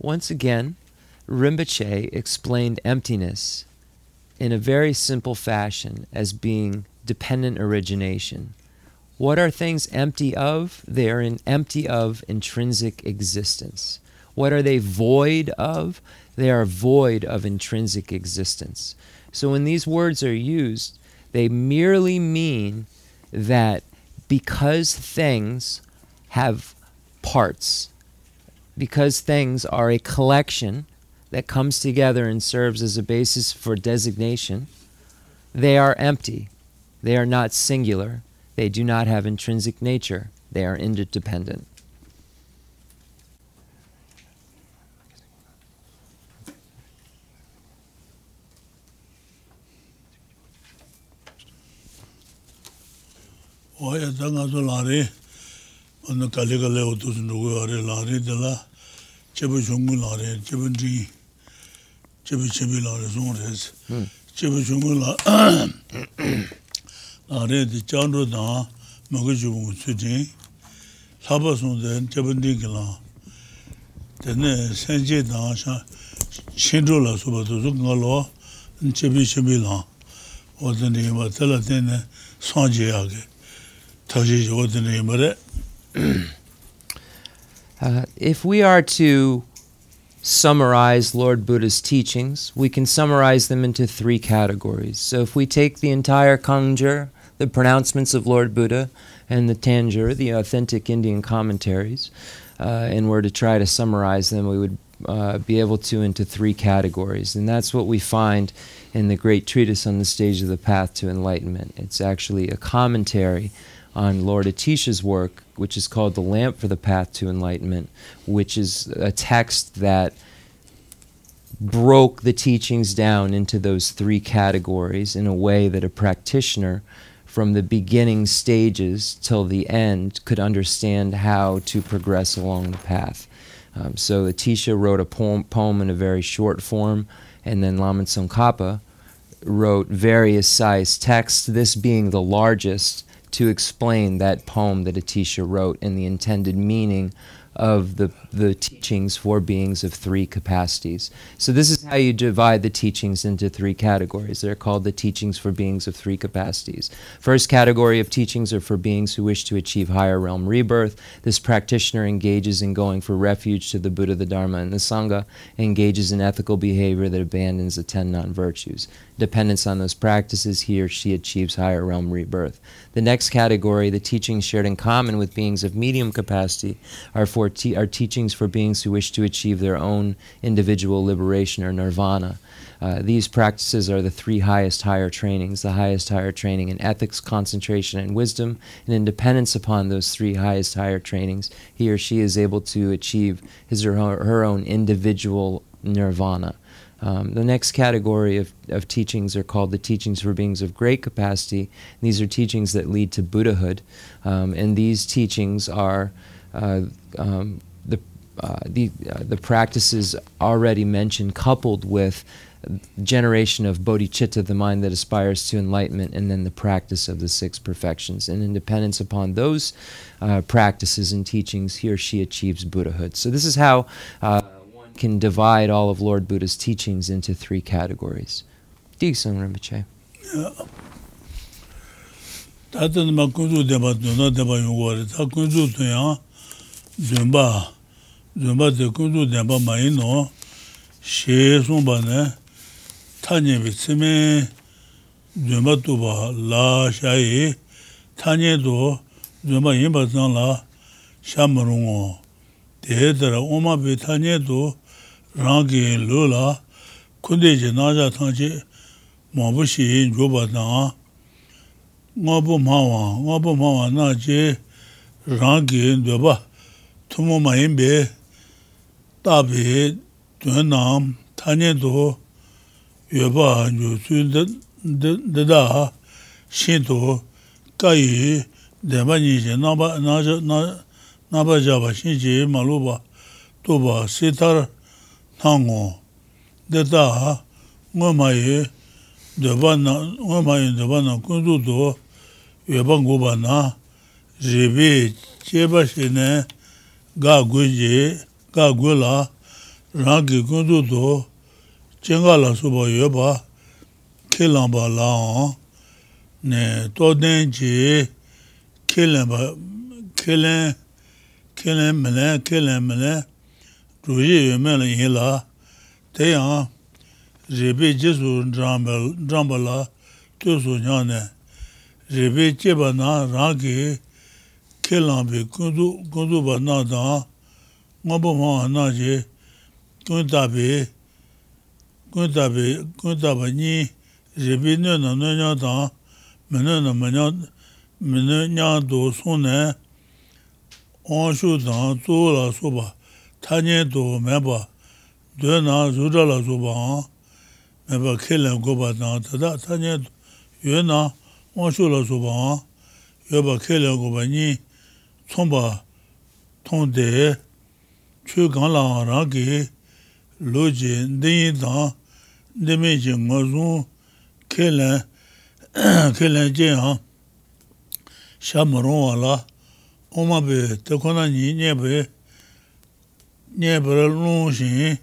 once again, Rinpoche explained emptiness in a very simple fashion as being dependent origination. What are things empty of? They are in empty of intrinsic existence. What are they void of? They are void of intrinsic existence. So when these words are used, they merely mean that because things have parts, because things are a collection that comes together and serves as a basis for designation, they are empty. They are not singular. They do not have intrinsic nature. They are interdependent. oya zo lari, wana kali kali lari dila, chebu chungu la re, chebu ndri, chebu chebi la re zung re se. Hmm. Chebu chungu la, la re di chandro dang maga chubungu tsu jing, laba sung de chebu ndri ki la, tene senje dang shindro la suba tu zung nga lo, chebi chebi la, o tene ima tela tene sanje ya ge, taji o tene ima re, uh, if we are to summarize Lord Buddha's teachings, we can summarize them into three categories. So if we take the entire Kangjur, the pronouncements of Lord Buddha, and the Tanjur, the authentic Indian commentaries, uh, and were to try to summarize them, we would uh, be able to into three categories. And that's what we find in the great treatise on the stage of the path to enlightenment. It's actually a commentary on Lord Atisha's work, which is called The Lamp for the Path to Enlightenment, which is a text that broke the teachings down into those three categories in a way that a practitioner from the beginning stages till the end could understand how to progress along the path. Um, so Atisha wrote a poem, poem in a very short form, and then Lama Tsongkhapa wrote various sized texts, this being the largest to explain that poem that Atisha wrote and the intended meaning of the, the teachings for beings of three capacities. So, this is how you divide the teachings into three categories. They're called the teachings for beings of three capacities. First category of teachings are for beings who wish to achieve higher realm rebirth. This practitioner engages in going for refuge to the Buddha, the Dharma, and the Sangha, engages in ethical behavior that abandons the ten non virtues dependence on those practices, he or she achieves higher realm rebirth. The next category, the teachings shared in common with beings of medium capacity, are, for te- are teachings for beings who wish to achieve their own individual liberation or nirvana. Uh, these practices are the three highest higher trainings the highest higher training in ethics, concentration, and wisdom. And in dependence upon those three highest higher trainings, he or she is able to achieve his or her own individual nirvana. Um, the next category of, of teachings are called the teachings for beings of great capacity. These are teachings that lead to Buddhahood, um, and these teachings are uh, um, the uh, the uh, the practices already mentioned, coupled with generation of bodhicitta, the mind that aspires to enlightenment, and then the practice of the six perfections. And in dependence upon those uh, practices and teachings, he or she achieves Buddhahood. So this is how uh, can divide all of Lord Buddha's teachings into three categories. Digsung Rinpoche. Tata nama kunzu deba duna deba yungwari, ta kunzu tuya zunba, zunba de kunzu deba mayi no, she sungba ne, ta nyebi tsime zunba tuba la shayi, ta nye do zunba yinba zang la sha marungo, de dara oma bi ta nye do rāngi lō lā kundē jī nāzhā tāng jī māmbū shī yīn jō bā tāng ngā bū mā wā, ngā bū mā wā nā jī rāngi yīn dō bā tūmū mā yīn bē tā bē dō nām tā nyē dō yō bā yō sū dā shī dō kā yī dē bā nī jī nā bā jā bā shī jī mā lō bā tō bā sī tā rā thāngu, dētā hā, ngā māyī dēbā nā, ngā māyī dēbā nā kundū tō, wēbā ngūbā nā, rībī chēbā shē nē, gā gu jī, gā gu lā, rā kī kundū tō, chēngā lā sūbā wēbā, kē lāmbā lā hō, nē, tō dēn jī, kē lēmbā, kē lēn, kē lēn mē lēn, kē lēn mē lēn, rūyī yume la yin la, te yang rīpi jisu rāmba la tu su ñāne, rīpi jiba na rāngi ke lāmbi kundu ba na dāng, ngāpa māwa na ji kundabi, kundabi, kundaba nī rīpi nio na nio ñā dāng, minio na minio ñā du su ne, ān shu dāng tu la su ba, tanye do meba dwe na zudra la zuba meba kelen goba na tada tanye do yue na onshu la zuba yueba kelen goba ni tsomba tongde chu gan la rangi lo je ndenyi dan ndeme je nga zun kelen kelen je yang sha marongwa la oma be tekona nyi nye be nye para long shin,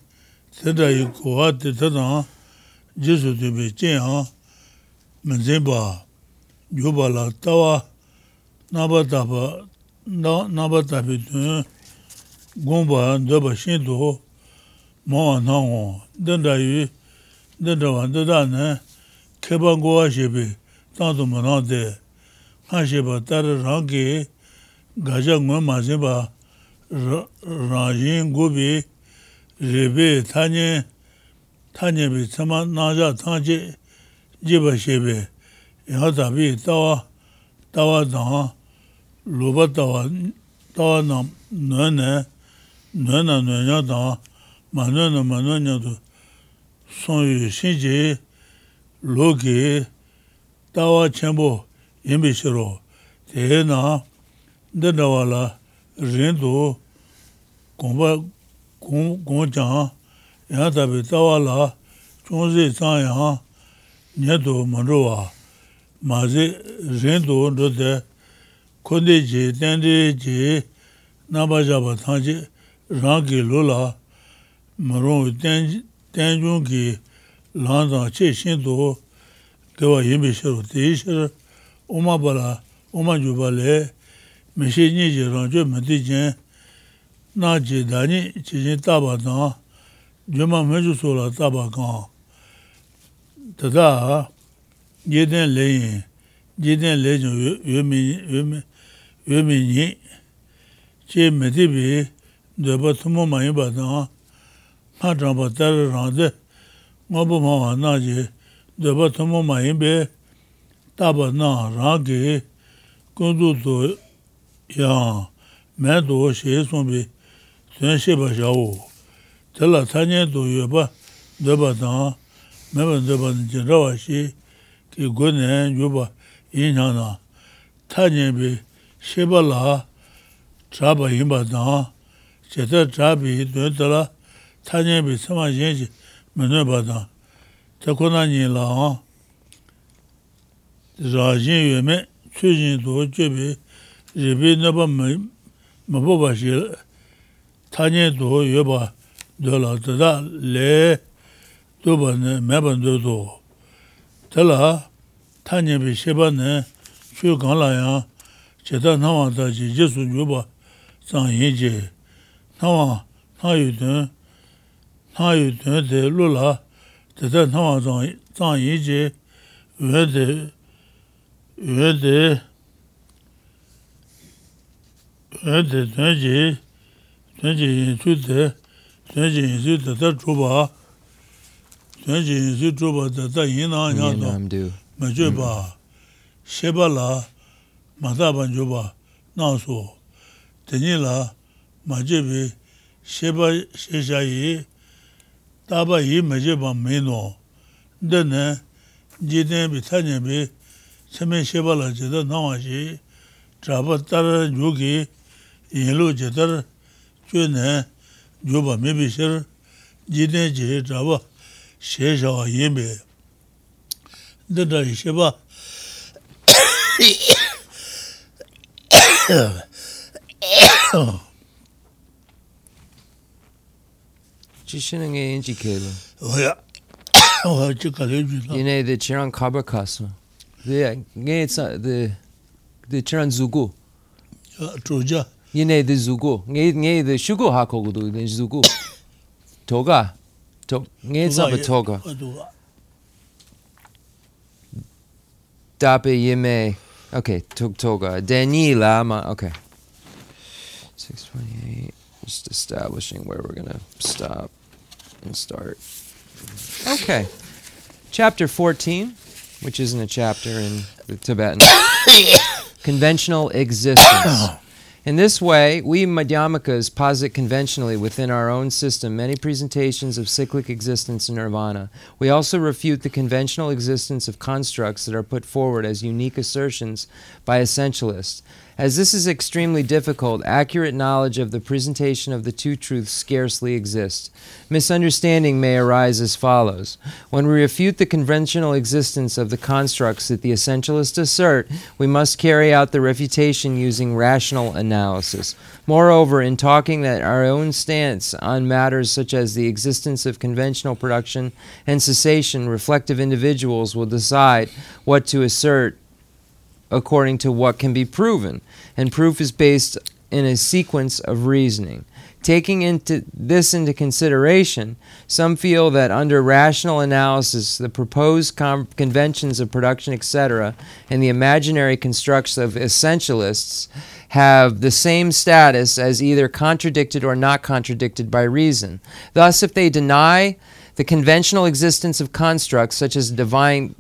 teta yu kuwa te teta jesu tebe chen ha, menzen pa, yu pa la tawa, naba tapa, naba tapi tun, gomba daba shin to, mawa nango, teta yu, teta wan teta ne, keba gowa shebe, tanto manante, ha sheba tara rangi, gaja ngwa ma zinba, rāyīṃ gubī rībī tāñi tāñi bī tsamā nāyā tāñi jība shībī yā tābī tāwā tāwā tāngā lūpa tāwā tāwā nā nā nā nā nā yā tāngā mā nā nā mā nā yā tu sōng yu shīn jī lū kī tāwā chēmbō yīmbī shirō tē nā dā dā wā lā rindu gomba gongchang yang tabi tawa la chungzi tsang yang nyedu mandruwa mazi rindu nrude kundi ji, tendi ji, naba jaba tangji rangi lula marung tenjung ki langzang che shindu dewa yinbi shiru, te shiru oma bala, oma juba le mishe nye je rangchwe mati jen, na je dani che jen taba tang, jema mechu sola taba kang. Tata, ye ten le yin, ye ten le jen yue mi nyi, che mati bi, deba tumo ma yin ba tang, ma chang pa tari rangde, ma bu ma wa na je, deba tumo ma yin be, taba na rangi, kundu to yaa mē duwa shē sōng bī tuyān shē bā shā wō tēlā tānyē du yu bā dē bā tāng mē bā dē bā nī rā wā shē kī gu nē yu bā yīn chāng nā tānyē bī shē bā lā chā bā yīn bā tāng chē tā chā bī tuyān tēlā tānyē bī sāmā yīn shē mē nē bā tāng tā kō nā nī lā rā yīn yu mē tsū yīn du chē bī ribi naba mabu bashi tanya do yoba do la tada le doba ne meban do do. Tala tanya bi sheba ne shu kanla ya cheta nawa da ji jesu yoba zang yin ji. Nawa na yu dun, na yu dun de lu la tata nawa zang yin ji we de, we de ādi tāñjī, tāñjī yīnsū tā, tāñjī yīnsū tā tā chūpa, tāñjī yīnsū chūpa tā tā yīnā yā tō, mā chūpa, mm. shēpa lā, mā tā pañ chūpa, nā sō, tēñī lā, mā chūpi, shēpa shēshā yī, tā pa yī mā chūpa mē nō, dā nē, jī tēn bī tāñjī bī, sēmē shēpa lā chī tā nā wā shī, chā pa tā rā yū kī, yinlu jidar chwe ne yuba mibi shir jine jihe traba she shawa yinbe dada sheba chishina nge yinchi kelo oya oya chika leju la. Yine de chiran kaba kaso de nge itsa de de chiran zugo troja 얘네들 주고 얘네들 쉬고 하고도 주고 도가 도 얘네들 도가 답에 예매 okay to toga. Daniela ma okay 628 just establishing where we're going to stop and start. Okay chapter 14 which isn't a chapter in the Tibetan. Conventional existence. In this way, we Madhyamikas posit conventionally within our own system many presentations of cyclic existence and nirvana. We also refute the conventional existence of constructs that are put forward as unique assertions by essentialists. As this is extremely difficult, accurate knowledge of the presentation of the two truths scarcely exists. Misunderstanding may arise as follows. When we refute the conventional existence of the constructs that the essentialists assert, we must carry out the refutation using rational analysis. Moreover, in talking that our own stance on matters such as the existence of conventional production and cessation, reflective individuals will decide what to assert according to what can be proven, and proof is based in a sequence of reasoning. Taking into this into consideration, some feel that under rational analysis, the proposed com- conventions of production, etc., and the imaginary constructs of essentialists have the same status as either contradicted or not contradicted by reason. Thus, if they deny the conventional existence of constructs such as divine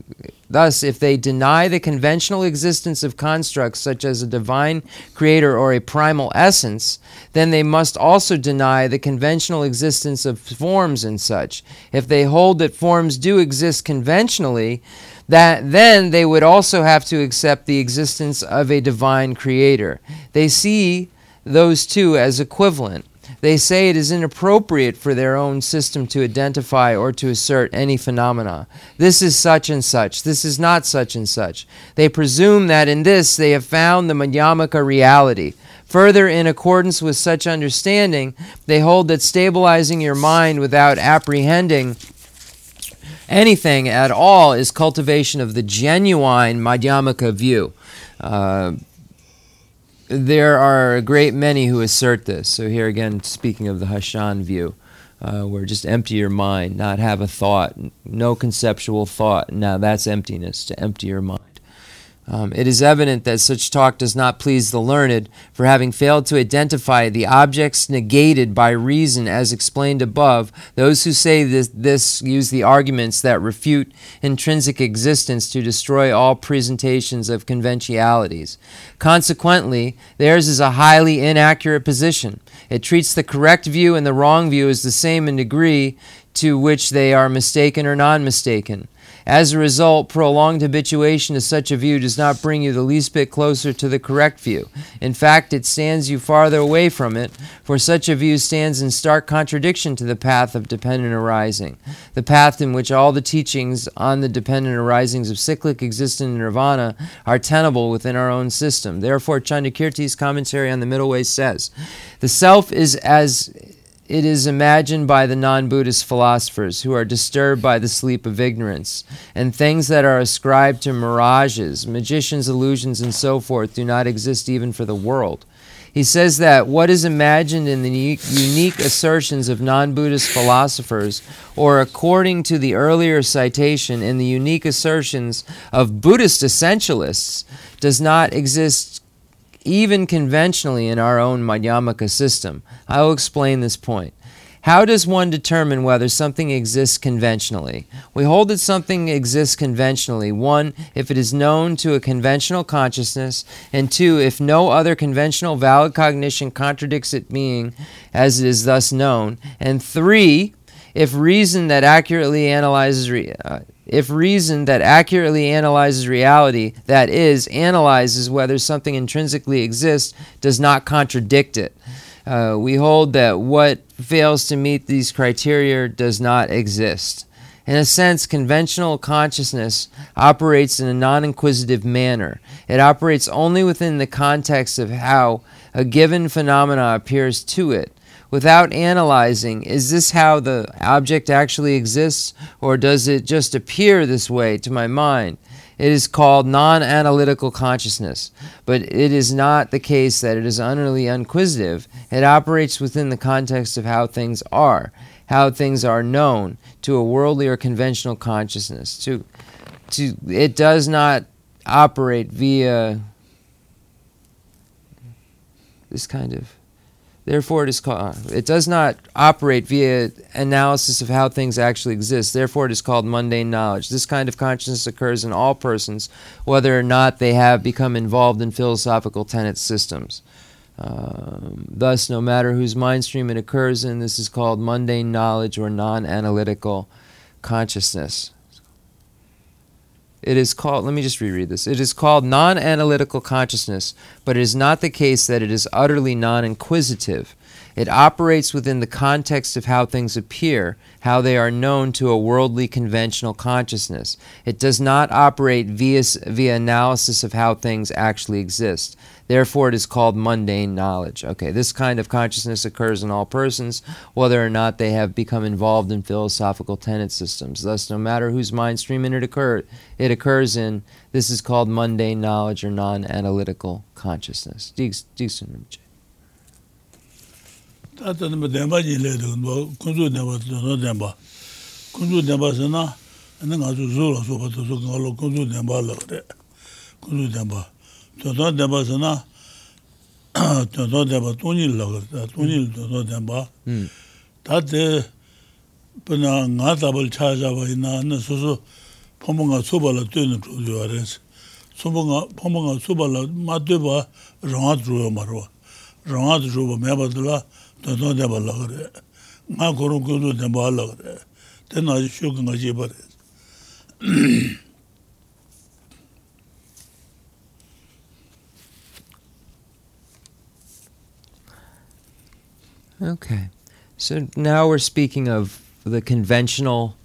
Thus, if they deny the conventional existence of constructs such as a divine creator or a primal essence, then they must also deny the conventional existence of forms and such. If they hold that forms do exist conventionally, that then they would also have to accept the existence of a divine creator. They see those two as equivalent. They say it is inappropriate for their own system to identify or to assert any phenomena. This is such and such. This is not such and such. They presume that in this they have found the Madhyamaka reality. Further, in accordance with such understanding, they hold that stabilizing your mind without apprehending anything at all is cultivation of the genuine Madhyamaka view. Uh, there are a great many who assert this. So, here again, speaking of the Hashang view, uh, where just empty your mind, not have a thought, no conceptual thought. Now, that's emptiness, to empty your mind. Um, it is evident that such talk does not please the learned, for having failed to identify the objects negated by reason as explained above, those who say this, this use the arguments that refute intrinsic existence to destroy all presentations of conventionalities. Consequently, theirs is a highly inaccurate position. It treats the correct view and the wrong view as the same in degree to which they are mistaken or non mistaken. As a result, prolonged habituation to such a view does not bring you the least bit closer to the correct view. In fact, it stands you farther away from it, for such a view stands in stark contradiction to the path of dependent arising, the path in which all the teachings on the dependent arisings of cyclic existence and nirvana are tenable within our own system. Therefore, Chandrakirti's commentary on the Middle Way says, The self is as it is imagined by the non Buddhist philosophers who are disturbed by the sleep of ignorance, and things that are ascribed to mirages, magicians, illusions, and so forth do not exist even for the world. He says that what is imagined in the unique, assertions of non Buddhist philosophers, or according to the earlier citation, in the unique assertions of Buddhist essentialists, does not exist even conventionally in our own Madhyamaka system. I will explain this point. How does one determine whether something exists conventionally? We hold that something exists conventionally, one, if it is known to a conventional consciousness, and two, if no other conventional valid cognition contradicts it being as it is thus known, and three, if reason that accurately analyzes uh, if reason that accurately analyzes reality, that is, analyzes whether something intrinsically exists, does not contradict it. Uh, we hold that what fails to meet these criteria does not exist. In a sense, conventional consciousness operates in a non inquisitive manner. It operates only within the context of how a given phenomena appears to it. Without analyzing, is this how the object actually exists, or does it just appear this way to my mind? It is called non analytical consciousness, but it is not the case that it is utterly inquisitive. It operates within the context of how things are, how things are known to a worldly or conventional consciousness. To, to, it does not operate via this kind of Therefore, it is called. It does not operate via analysis of how things actually exist. Therefore, it is called mundane knowledge. This kind of consciousness occurs in all persons, whether or not they have become involved in philosophical tenet systems. Um, thus, no matter whose mind stream it occurs in, this is called mundane knowledge or non-analytical consciousness. It is called, let me just reread this. It is called non analytical consciousness, but it is not the case that it is utterly non inquisitive. It operates within the context of how things appear, how they are known to a worldly conventional consciousness. It does not operate via, via analysis of how things actually exist. Therefore, it is called mundane knowledge. Okay, this kind of consciousness occurs in all persons, whether or not they have become involved in philosophical tenet systems. Thus, no matter whose mind stream it, occur, it occurs in, this is called mundane knowledge or non analytical consciousness. tōtō dēba sō na, tōtō dēba tōnyil lōgir, tōnyil tōtō dēba, tā tē pēnā ngā tāpal chā chāpa inā, nā sō sō pōmbō ngā tsūpa lā tōy nā chō yuwa rēs, pōmbō ngā tsūpa lā mā tōy bā rāngā tō yuwa mā rō, rāngā tō yuwa mē bā tō lā tōtō dēba lōgir, ngā kōrō kōtō dēba lōgir, tē nā shō kā ngā chī bā rēs. Okay. So now we're speaking of the conventional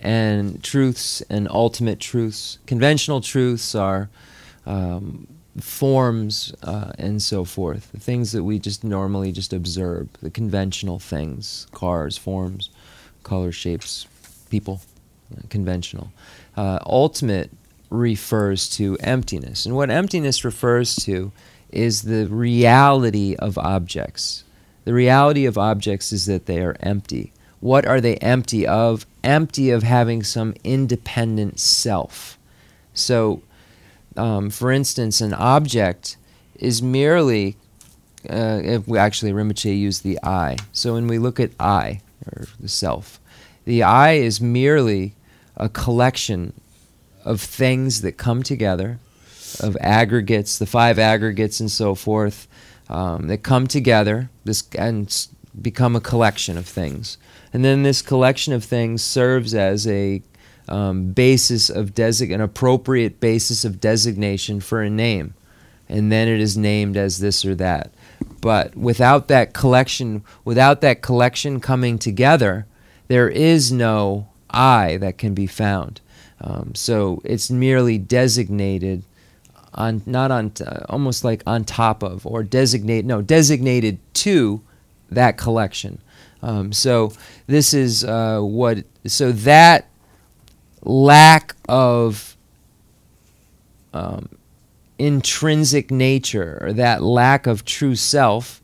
and truths and ultimate truths. Conventional truths are um, forms uh, and so forth, the things that we just normally just observe, the conventional things, cars, forms, color, shapes, people, uh, conventional. Uh, ultimate refers to emptiness. And what emptiness refers to is the reality of objects. The reality of objects is that they are empty. What are they empty of? Empty of having some independent self. So, um, for instance, an object is merely, uh, if we actually Rinpoche used the I. So when we look at I, or the self, the I is merely a collection of things that come together, of aggregates, the five aggregates and so forth, um, that come together this and become a collection of things. And then this collection of things serves as a um, basis of desig- an appropriate basis of designation for a name. And then it is named as this or that. But without that collection, without that collection coming together, there is no I that can be found. Um, so it's merely designated on not on uh, almost like on top of or designate no designated to that collection. Um, so this is uh, what so that lack of um, intrinsic nature or that lack of true self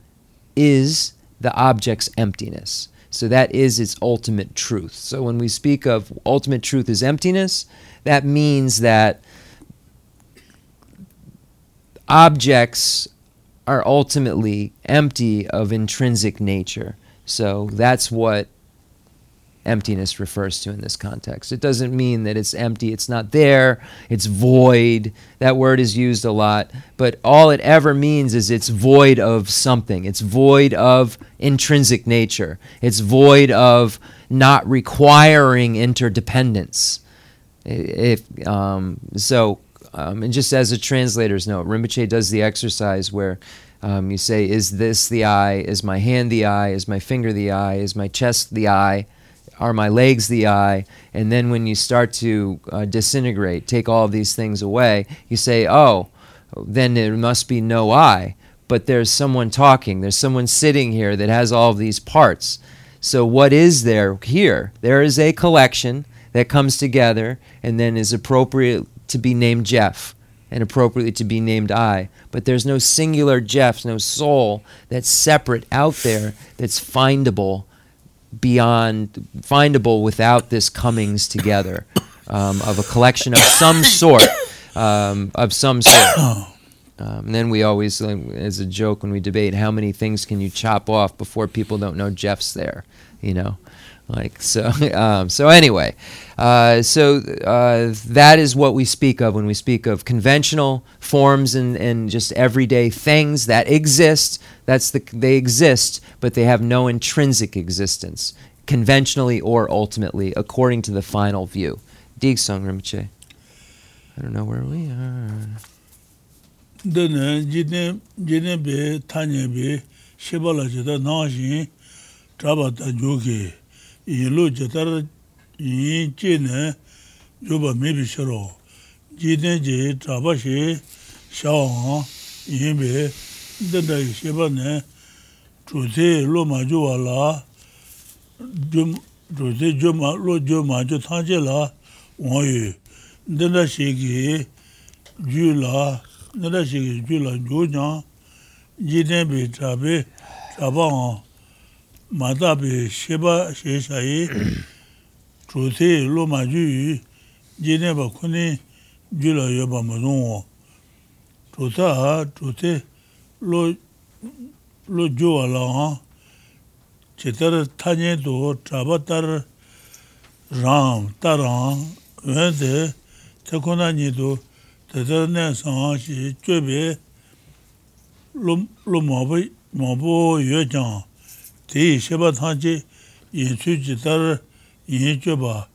is the object's emptiness. So that is its ultimate truth. So when we speak of ultimate truth is emptiness, that means that objects are ultimately empty of intrinsic nature. So that's what emptiness refers to in this context. It doesn't mean that it's empty, it's not there, it's void. That word is used a lot, but all it ever means is it's void of something. It's void of intrinsic nature. It's void of not requiring interdependence. If um, so um, and just as a translator's note, Rinpoche does the exercise where um, you say, Is this the eye? Is my hand the eye? Is my finger the eye? Is my chest the eye? Are my legs the eye? And then when you start to uh, disintegrate, take all these things away, you say, Oh, then there must be no eye. but there's someone talking. There's someone sitting here that has all of these parts. So, what is there here? There is a collection that comes together and then is appropriate to be named Jeff and appropriately to be named I. But there's no singular Jeff, no soul that's separate out there that's findable beyond, findable without this comings together um, of a collection of some sort. Um, of some sort. Um, and then we always, as a joke when we debate, how many things can you chop off before people don't know Jeff's there? You know, like so. Um, so anyway, uh, so uh, that is what we speak of when we speak of conventional forms and, and just everyday things that exist. That's the they exist, but they have no intrinsic existence, conventionally or ultimately, according to the final view. Digsong Rinpoche. I don't know where we are. shīn trāpa tā yelo jetar yin che ne yoba mebi shiro jiten je traba she shao yin be dada yi sheba ne trute lo ma jo wa la trute jo ma lo jo ma jo tang che la wang yu dada she ki ju la dada she ki ju la jo jang. Jiten be trabe traba mātāpi shibā shēshāyī chūtē lō mā jū yū jēne bā khuṋi jū lā yō bā mā zhōng wō chūtā hā chūtē lō lō jū wā lā hā chetar tānyē tō chāpa tār rāṁ tār hā wēn tē tē khuṋā nī tō chetar nē sā hā shī chū bē lō mā bō yō chāng tei sheba tangche yin tsu chi tar yin cho ba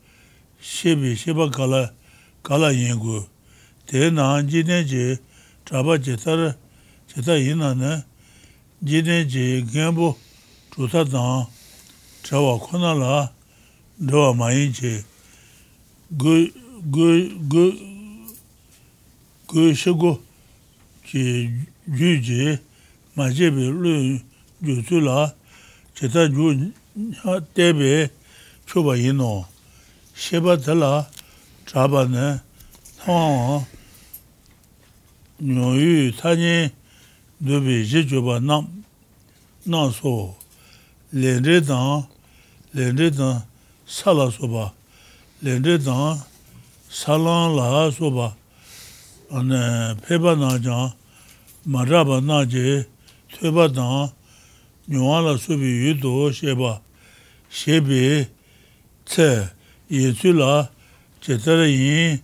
shebi sheba kala kala yin gu. Tei naan ji ne che traba che tar che tar yin na ne ji ne che genpo chuta tang trawa kona la dawa ma yin che. Gu gu gu gu shigo che ju che ma chebi lu ju la cheta ju tebe choba ino, sheba tala chaba ne, tawa nyo yu tani dobe je choba nam, nam so, lenre dan, lenre dan sala soba, lenre dan salan la soba, ane peba na jan, maraba na je, tueba dan, nyuwa la subi yudu sheba shebi tse yezu la chetara yin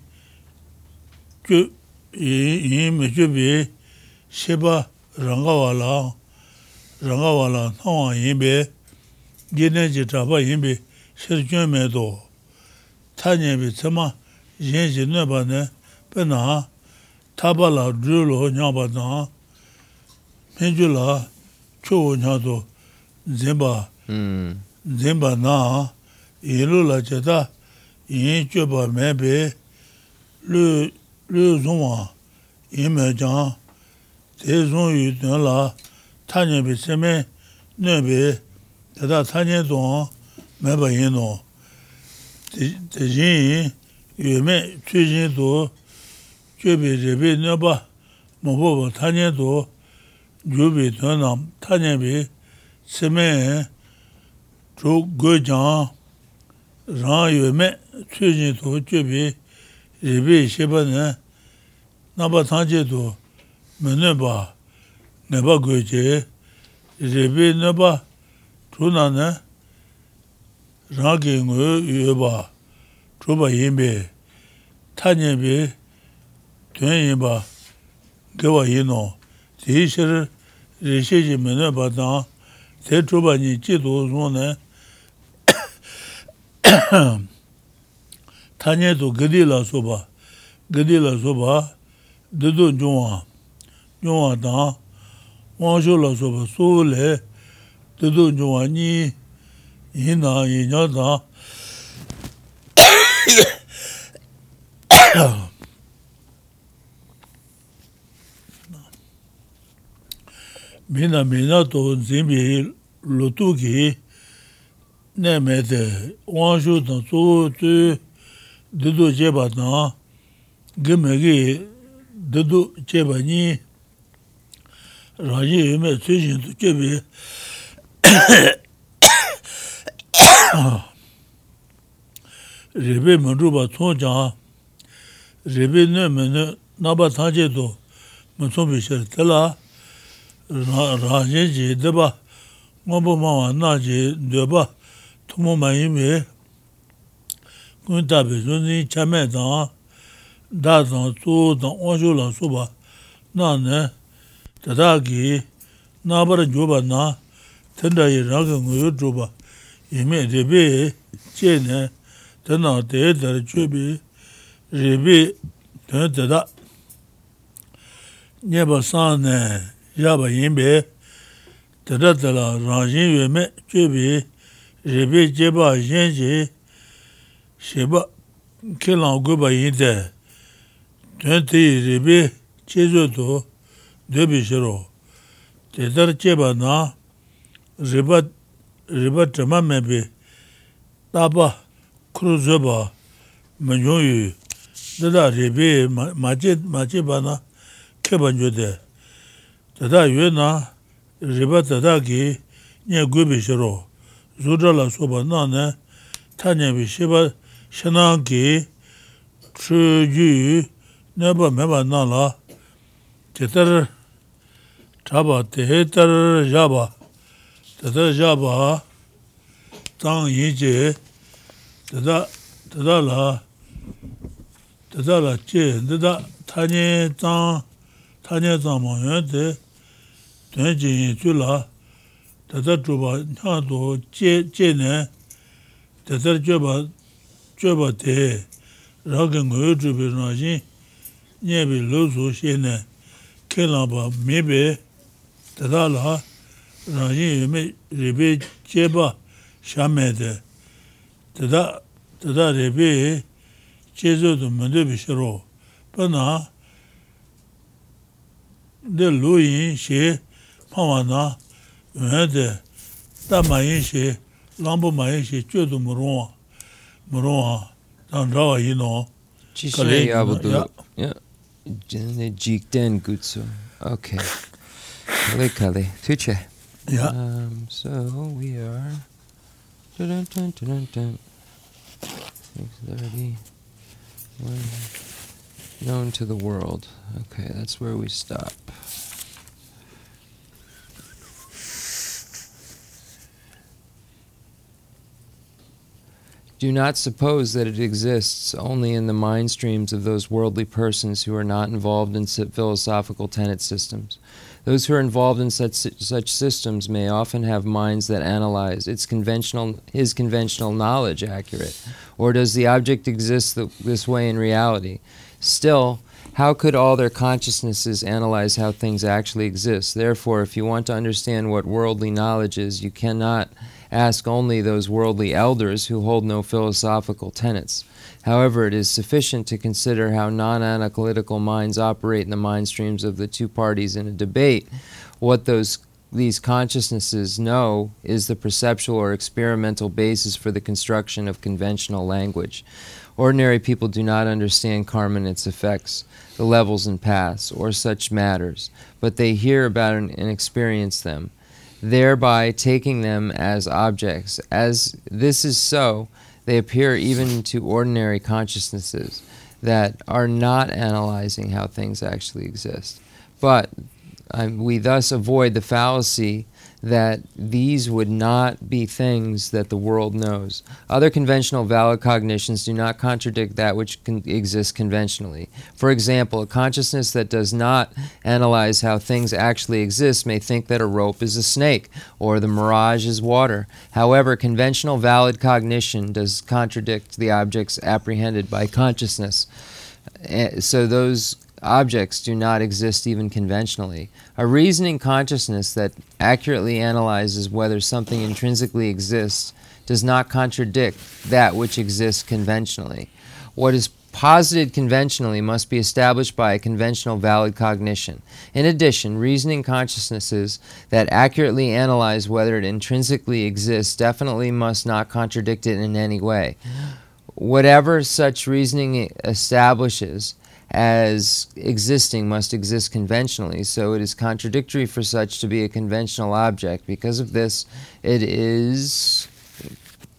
yin me chubi sheba rangawa la rangawa la thangwa yin be gine je traba yin be shir kyun me do tanya bi tsema yin je nueba ne pe na taba la dhru lo nyamba na menju la chō nyātō zēmbā, zēmbā nā, yēlō lā chatā, yēn chōpa mē bē, lū zōngwā, yēn mē chāng, tē zōng yu tēn lā, tānyē bē sēmē, nē bē, tatā tānyē tōng, mē bā yēn tō, tē yēn yu mē, chū yēn tō, chō bē rē bē nē bā, mō bō bā tānyē tō, yubi tuyanam tanyabi sime chuk gochang rang yume tsujin tu chubi ribi shiba ne naba tangche tu meneba neba goche ribi neba tuna ne rangi ngu yueba chuba yinbi tanyabi tuyan yinba gewa yino di shirir rishe ji mene batang, te chuba ni chi tu su ne, tanye tu gidi la soba, gidi la soba, didu nyungwa, nyungwa tang, wangshu la soba su le, didu nyungwa ni, hina yinya tang, 미나 미나도 짐비 로투기 네메데 원주도 소주 드도 제바나 그메기 드도 제바니 라지 메 최진도 제비 레베 만루바 총자 레베 네메네 나바 타제도 먼저 비셔 달라 rāje je deba, ngōpo māwa nā je deba, tōmo māyī me, kūñ tabi zhūni chame tāng, dā tāng, tsū tāng, wāshū lā sūpa, nā nē, tadā ki, nā bara jūpa nā, tendā yi rāga ngū yu jūpa, yīme ribi, che nē, tenā te tari chūbi, ribi, tenā tadā, nyeba sā nē, yāba yīmbē, tadā tadā rāngshīn wē mē chūbī, rībī jebā yīn jī, shibā kīlāng gubā yīn tē, tuñ tī rībī chīzū tu dēbī shirō, tētār jebā nā rībā, rībā tīmā mē bī, tāpā kuru zubā mē nyō yu, tadā rībī mā jī bā nā kēbā nyō tē, tata yue na riba tata ki nye gubi shiro. Zudra la soba na ne ta nye bi shiba shanaan ki chu ju neba meba na la. Titar chaba tihitar jaba. Tata jaba tang yin je. Tata tata la tata la je tata ta nye tang ta nye tang ma yuwa tēn jī yī tsū lā, tētā chūpa ñā tō jē nē, tētā chūpa, chūpa tē, rā kā ngō yu chūpi rā jī, nye bī lō sū shē nē, kē lā pa mē bē, tētā lā, rā jī yu mē rī bē jē pa shā mē tē, tētā, tētā rī bē jē sū tō mē tō bī shē rō, pā nā, dē lō yī shē, bi shiro, pa na, de lu yin xie, pāwa nā, yuwa de, tā mā yin shē, lāmbu mā yin shē, chū tu mū rōwa, mū rōwa, tā rāwa yin nō. Chi shē yabudu, ya, jine jik den gutsu, okay. Kale kale, tuche. Ya. Um, so we are, dun dun dun dun dun, six thirty, one, known to the world. Okay, that's where we stop. Do not suppose that it exists only in the mind streams of those worldly persons who are not involved in philosophical tenet systems. Those who are involved in such, such systems may often have minds that analyze its conventional, his conventional knowledge accurate, or does the object exist th- this way in reality? Still, how could all their consciousnesses analyze how things actually exist? Therefore, if you want to understand what worldly knowledge is, you cannot ask only those worldly elders who hold no philosophical tenets. However, it is sufficient to consider how non analytical minds operate in the mind streams of the two parties in a debate. What those these consciousnesses know is the perceptual or experimental basis for the construction of conventional language. Ordinary people do not understand karma and its effects, the levels and paths, or such matters, but they hear about and experience them thereby taking them as objects. As this is so, they appear even to ordinary consciousnesses that are not analyzing how things actually exist. But um, we thus avoid the fallacy that these would not be things that the world knows. Other conventional valid cognitions do not contradict that which con- exists conventionally. For example, a consciousness that does not analyze how things actually exist may think that a rope is a snake or the mirage is water. However, conventional valid cognition does contradict the objects apprehended by consciousness. Eh, so those objects do not exist even conventionally. A reasoning consciousness that accurately analyzes whether something intrinsically exists does not contradict that which exists conventionally. What is posited conventionally must be established by a conventional valid cognition. In addition, reasoning consciousnesses that accurately analyze whether it intrinsically exists definitely must not contradict it in any way. Whatever such reasoning establishes as existing must exist conventionally, so it is contradictory for such to be a conventional object. Because of this, it is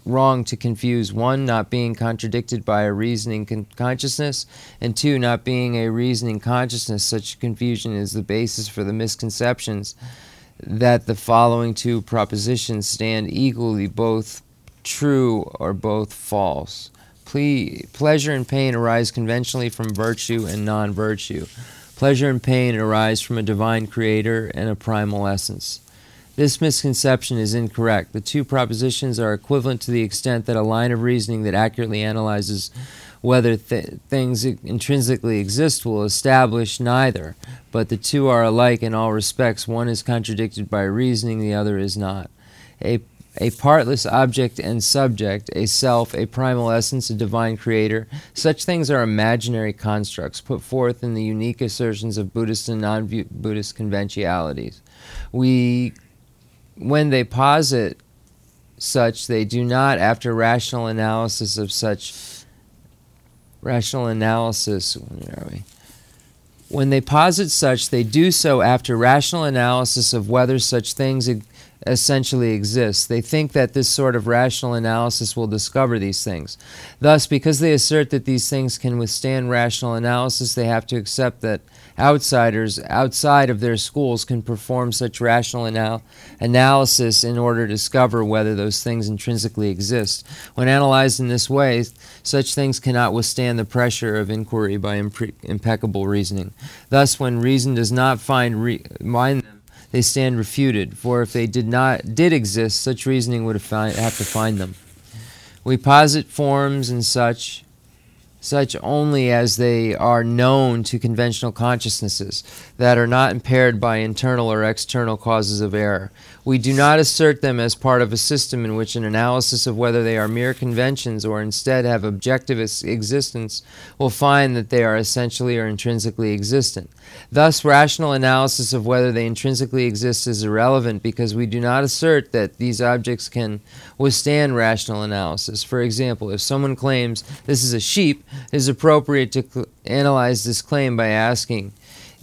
wrong to confuse one, not being contradicted by a reasoning con- consciousness, and two, not being a reasoning consciousness. Such confusion is the basis for the misconceptions that the following two propositions stand equally both true or both false. Ple- pleasure and pain arise conventionally from virtue and non virtue. Pleasure and pain arise from a divine creator and a primal essence. This misconception is incorrect. The two propositions are equivalent to the extent that a line of reasoning that accurately analyzes whether th- things intrinsically exist will establish neither, but the two are alike in all respects. One is contradicted by reasoning, the other is not. A, a partless object and subject, a self, a primal essence, a divine creator, such things are imaginary constructs put forth in the unique assertions of Buddhist and non Buddhist conventionalities. We when they posit such, they do not, after rational analysis of such rational analysis, where are we? When they posit such, they do so after rational analysis of whether such things essentially exist. They think that this sort of rational analysis will discover these things. Thus, because they assert that these things can withstand rational analysis, they have to accept that outsiders outside of their schools can perform such rational anal- analysis in order to discover whether those things intrinsically exist. When analyzed in this way, such things cannot withstand the pressure of inquiry by impre- impeccable reasoning. Thus, when reason does not find, re- find them, they stand refuted. For if they did not did exist, such reasoning would have to find them. We posit forms and such such only as they are known to conventional consciousnesses that are not impaired by internal or external causes of error. We do not assert them as part of a system in which an analysis of whether they are mere conventions or instead have objective existence will find that they are essentially or intrinsically existent. Thus, rational analysis of whether they intrinsically exist is irrelevant because we do not assert that these objects can withstand rational analysis. For example, if someone claims this is a sheep, is appropriate to cl- analyze this claim by asking,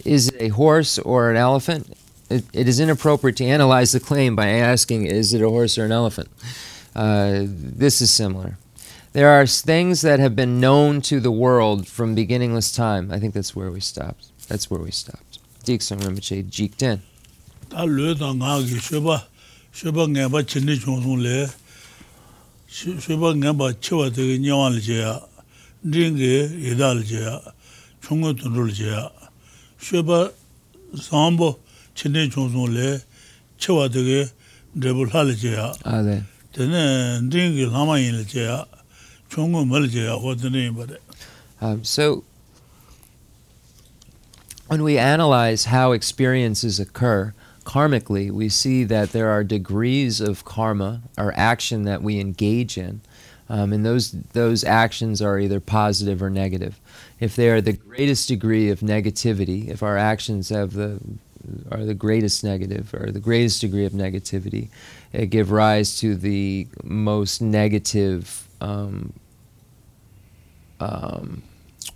is it a horse or an elephant? it, it is inappropriate to analyze the claim by asking, is it a horse or an elephant? Uh, this is similar. There are things that have been known to the world from beginningless time. I think that's where we stopped. That's where we stopped. Dixon Rinpoche jiked in. Ta lö da nga gi sheba sheba nga ba chen ni chung le sheba nga ba che wa de nya wa le je ya ring ge ye da le je ya chung go tu le je ya sheba sambo chine chungsung le chewa dege drebu lhali che ya. Ah, tene ndingi lama yin le che ya, chungu mali che ho tene yin. Um, so, when we analyze how experiences occur, karmically, we see that there are degrees of karma or action that we engage in. Um, and those those actions are either positive or negative. If they are the greatest degree of negativity, if our actions have the are the greatest negative or the greatest degree of negativity it give rise to the most negative um, um,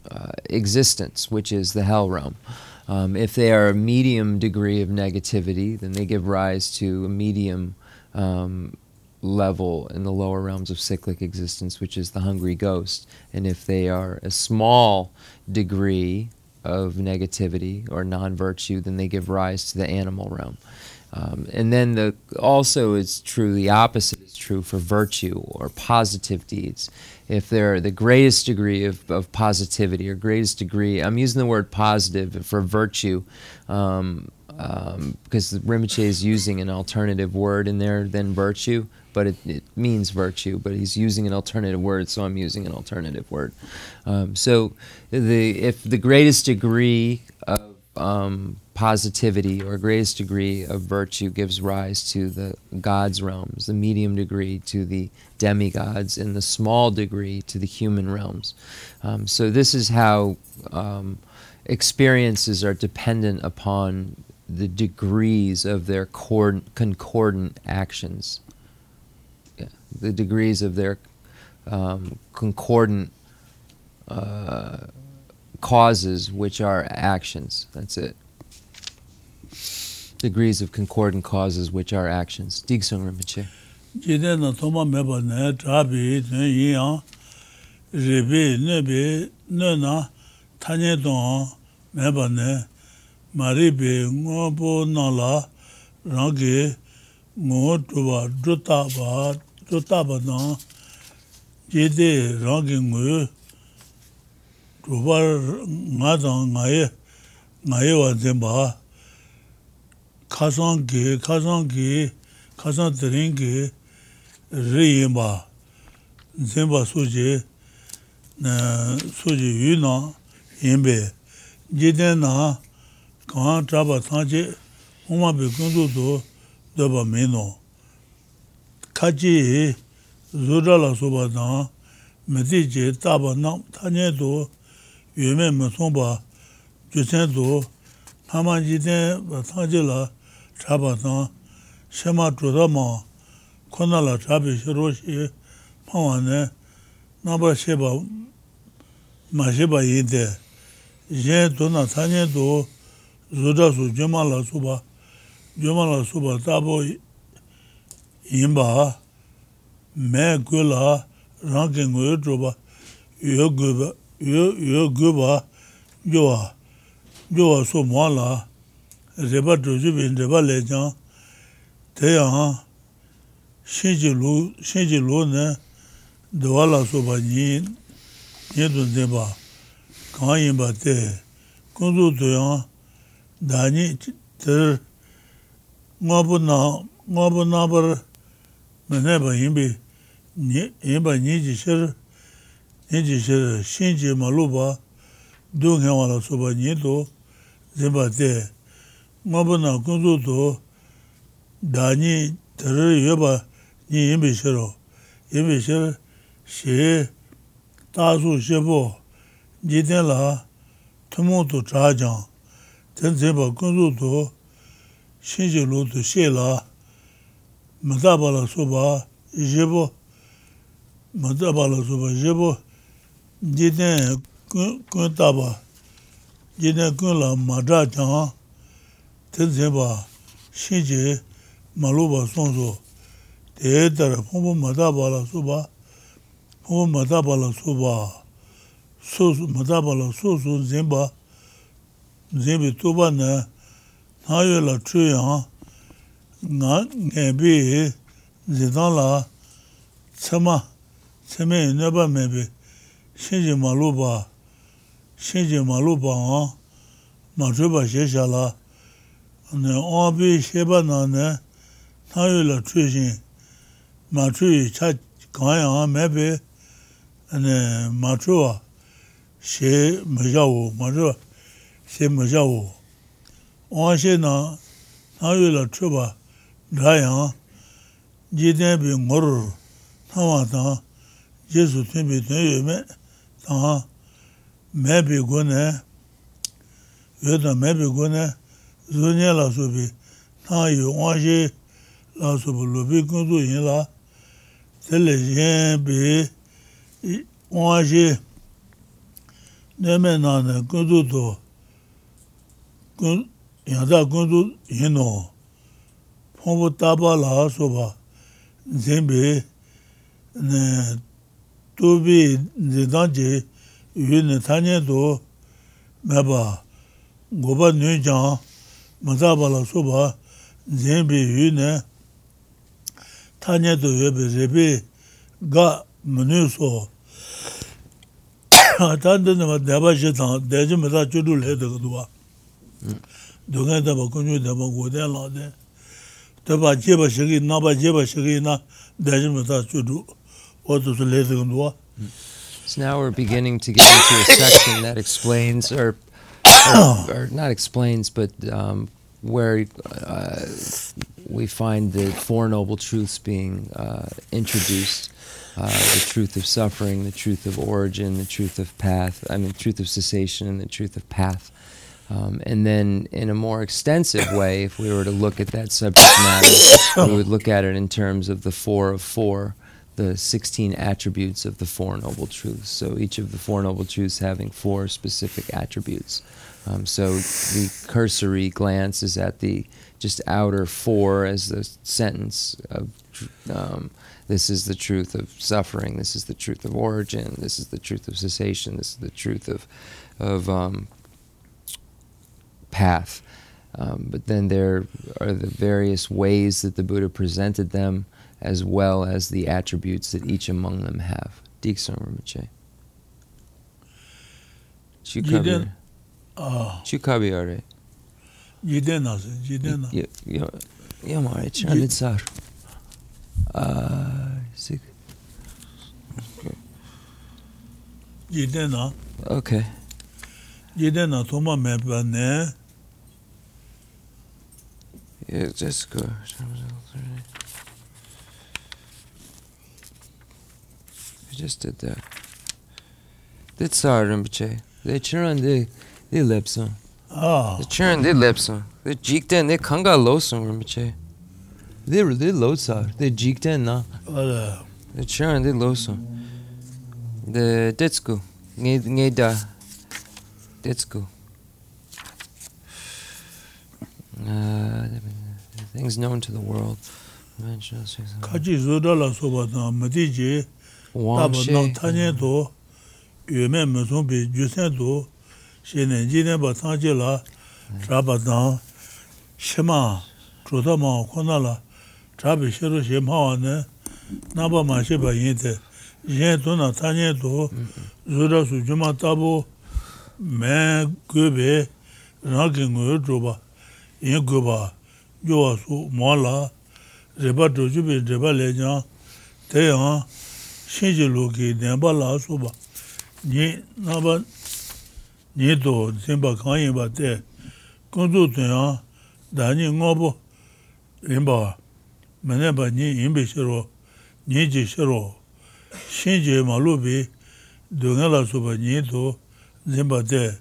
uh, existence, which is the hell realm. Um, if they are a medium degree of negativity, then they give rise to a medium um, level in the lower realms of cyclic existence, which is the hungry ghost. And if they are a small degree of negativity or non-virtue, then they give rise to the animal realm. Um, and then the also it's true the opposite is true for virtue or positive deeds. If they're the greatest degree of, of positivity or greatest degree, I'm using the word positive for virtue um, um, because Rinpoche is using an alternative word in there than virtue but it, it, means virtue. But he's using an alternative word, so I'm using an alternative word. Um, so, the if the greatest degree of um, positivity or greatest degree of virtue gives rise to the gods realms, the medium degree to the demigods, and the small degree to the human realms. Um, so this is how um, experiences are dependent upon the degrees of their concordant actions. The degrees of their um, concordant uh, causes, which are actions. That's it. Degrees of concordant causes, which are actions. Digsung Rinpoche. Jide na thoma meba ne trabi ne yin ribi ne bi ne na tanya don meba ne maribi ngo bo na la rangi ngo tuba druta ba tō tāpa nāng, jē tē rāng kī ngū, tō pā ngā tāng ngā yé, ngā yé wā tēn bā, kā sāng kī, kā sāng kī, kā sāng tērīng kī, rī yé bā, tēn bā sū jī, sū jī yū nāng, yēn bē, jē tē nāng, kāng tāpa tāng jī, hōng mā bē kōng tō tō, dō bā mē nō. kaji zura la soba dang, midi je taba nam tanye do, yume mason ba, jusen do, hama jiten ba tanje la chaba dang, shema chuta ma, kona la chabi shiro shi, pawa ne, nabra sheba, ma sheba yinde, jen do na tanye do, zura su juma la soba, juma la soba tabo yinba me gu la rang ke ngu yu dhruba yu gu ba yu gu ba yuwa yuwa su mua la riba dhruju bin riba le jang te yang shinji lu shinji lu ne dwa la su ba nyi nyi dun de ba kan yinba te kunzu tu yang dani ter ngabu na ngabu na bar mēnēba yīmbi, yīmba nīji shir, nīji shir, shīnji malūba, dūngi wāla sūpa nīto, zīmba tē, māpa nā kunzu tō, dāni tarari yōba nī yīmbi shiro, yīmbi shir, shī, tāsū shibu, jitēn lā, tūmū tō chācāng, tēn zīmba kunzu tō, shīnji lū tō shī lā, mazabala soba jebo mazabala soba jebo jine kun taba jine kun la madra chan ten zeba shinje maluba sonso te tara pombo mazabala soba pombo mazabala soba sosu mazabala sosu zemba zembi toba na nayo la chuyan nga ngebi zidang la tsama, tsame neba mebi, shenji malu ba, shenji malu ba nga, matruba shesha la, ne obi sheba na ne, tayo la chushin, matruyi cha kaya nga mebi, ne matruwa she majawu, matruwa she majawu. Owa she na, tayo la chuba, rāyāng jīdēn bī ngōrū tāwā tāng jēsū tēn bī tēn yu mē tāng mē bī gu nē yu tāng mē bī gu nē zū nyē lā sū bī tāng yu wā shī lā sū bī lū bī gu sū yin lā tē lē yēn bī wā shī nē mē nā nē gu sū tō yāng tā gu sū yin nō. pōngbō tāpa lā sōpa zhēngbē tōbi zhēndāng jē yu nē tānyē tō mē bā gōpa nyō jāng mā tāpa lā sōpa zhēngbē yu nē tānyē tō yu bē rēbē gā mā nyō sō tāntē nē mā dēbā shē tāng dēchī mē tā chū rū lē tā kā hmm. duwa dō ngā tā bā kuñyō dēbā gō dē lā dē tā bā jē bā shī kī nā bā jē bā shī kī nā dē jī mē tā chū rū So now we're beginning to get into a section that explains or or, or not explains, but um, where uh, we find the Four Noble Truths being uh, introduced. Uh, the truth of suffering, the truth of origin, the truth of path, I mean, truth of cessation, and the truth of path. Um, and then, in a more extensive way, if we were to look at that subject matter, we would look at it in terms of the four of four, the 16 attributes of the Four Noble Truths. So, each of the Four Noble Truths having four specific attributes. Um, so, the cursory glance is at the just outer four as the sentence of. Um, this is the truth of suffering. This is the truth of origin. This is the truth of cessation. This is the truth of, of um, path. Um, but then there are the various ways that the Buddha presented them, as well as the attributes that each among them have. Dikson Rinpoche. Chukabi. Chukabi are. Yiden nasi, yiden na. Yamare, Chanitsar. Isaac. Yiden na. Okay. Yiden na thoma mepa ne. Yeah, just go. We just did that. Det sa Rinpoche. Det churn det det lepson. Ah, Det churn det lepson. Det jikten det kanga loson Rinpoche. Det det lotsa. Det jikten na. ala. Det churn det loson. Det detsku. Nge nge da. Detsku. Uh, things known to the world. Kaji zoda la soba na mati ji taba nang tanye do yume mizung bi jusen do she nenji nenpa tangji la traba dang shima chuta ma kona la trabi shiru she mawa ne naba ma sheba yin te yin do na tanye do zoda su juma tabo me gobe rangi nguyo droba yin goba yuwa su mua la reba dojubi reba le jang te yang shinji lu ki denpa la su ba. Ni naba ni do zinba kanyin ba te kunzu tu yang dani ngobo inba mene ba ni inbi shiro ni ji shiro shinji ma lu bi dunga la su ba ni do zinba te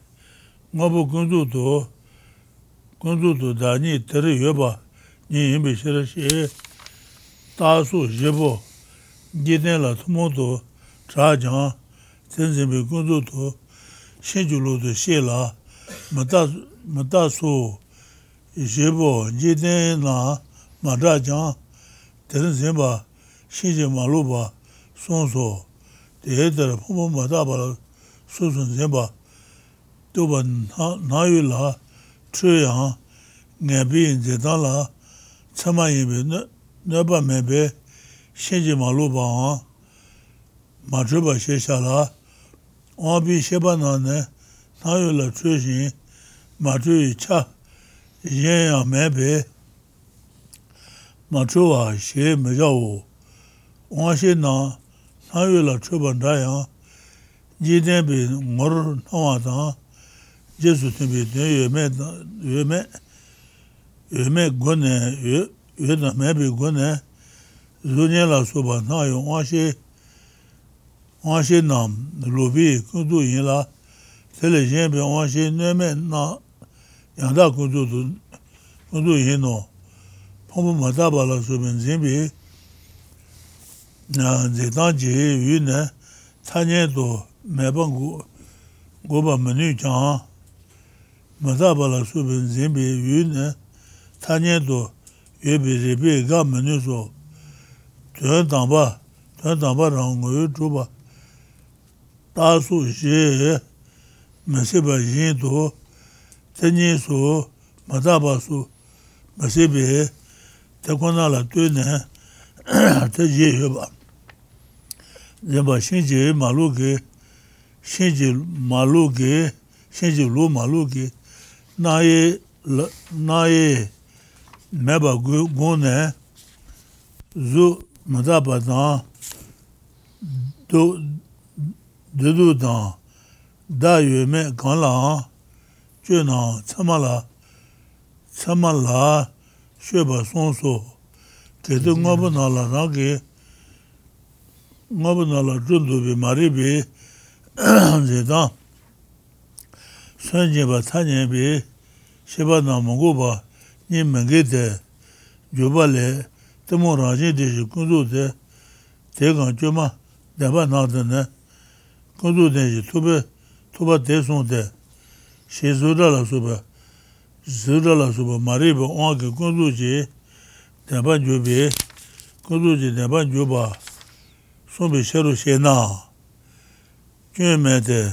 ngobo kunzu tu kunzu tu dani tari yoba ni yinbi shirashi e, tasu jibo giden la tumo tu chajang tenzinbi kunzu tu shinjulu tu she la mata su jibo giden la mata jang tenzinba shinji malu ba sonso te hedara pumo mata bala susun zinba tuba nayu la chūyāng ngābī yīndē tālā tsāmā yīmbē nāpa mēbē shēnjī mā lūpa āng mā chūpa shēshā lā āng bī shēpa nā nē nā yu lā chūshīn mā chūyī chā yēnyā mēbē mā chūwa shē mē chā wō āng shē nā nā yu lā chūpa ndā yāng jī tēmbī ngor nā wā tāng Jesu tumbi yume, yume, yume gune, yume mebi gune, zunye la soba na yu washi, washi nam lubi kundu yin la, tele jenbi washi nume na yangda kundu kundu yin no, pombu mataba la soben zinbi, zikdang ji yu ne, tanye do mebangu goba menu chan, 마다발라 수빈 젬비 윤에 타녀도 예비리비 가면서 저담바 저담바랑 거 주바 다수시 메세바 진도 테니소 마다바수 메세베 대권하라 되네 대제 해봐 제바 신제 말로게 신제 말로게 신제 로 말로게 나이 나이 메바 고네 주 마다바다 도 드두다 다유메 간라 쮸나 참말라 참말라 쉐바 손소 계도 응어버나라 나게 응어버나라 준도비 마리비 제다 sanje ba tanye bi sheba na mungu ba nye menge de gyoba le temo ranje de shi kunzu de tegan gyoma deba na de ne kunzu de shi tube tuba de son de she zura la suba zura la suba mari ba onwa ki kunzu ji deba gyobi kunzu ji deba gyoba sonbi sheru she na gyome de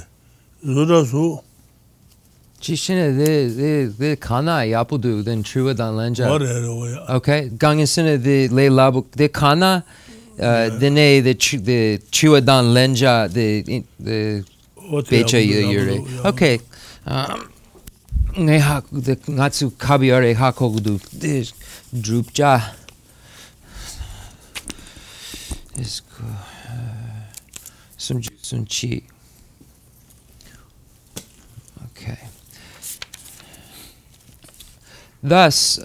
zura su Shina de, de, de kana yapudu den truwa dan lenja. Ware re waya. Okay, gangen sina de le labu, de kana, uh, de ne de, de chua dan lenja, de, de Ote becha yure. Okay. Um, ngai ha de ngatsu kabiare ha kogudu de drupja. Is. Some some chi. Okay. Thus,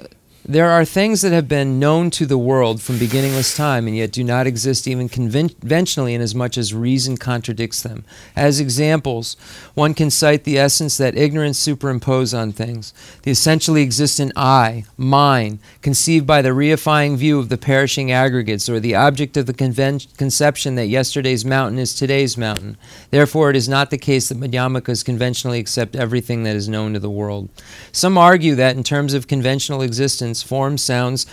there are things that have been known to the world from beginningless time and yet do not exist even conven- conventionally inasmuch as reason contradicts them. As examples, one can cite the essence that ignorance superimpose on things, the essentially existent I, mine, conceived by the reifying view of the perishing aggregates, or the object of the conven- conception that yesterday's mountain is today's mountain. Therefore, it is not the case that Madhyamakas conventionally accept everything that is known to the world. Some argue that, in terms of conventional existence, forms, sounds,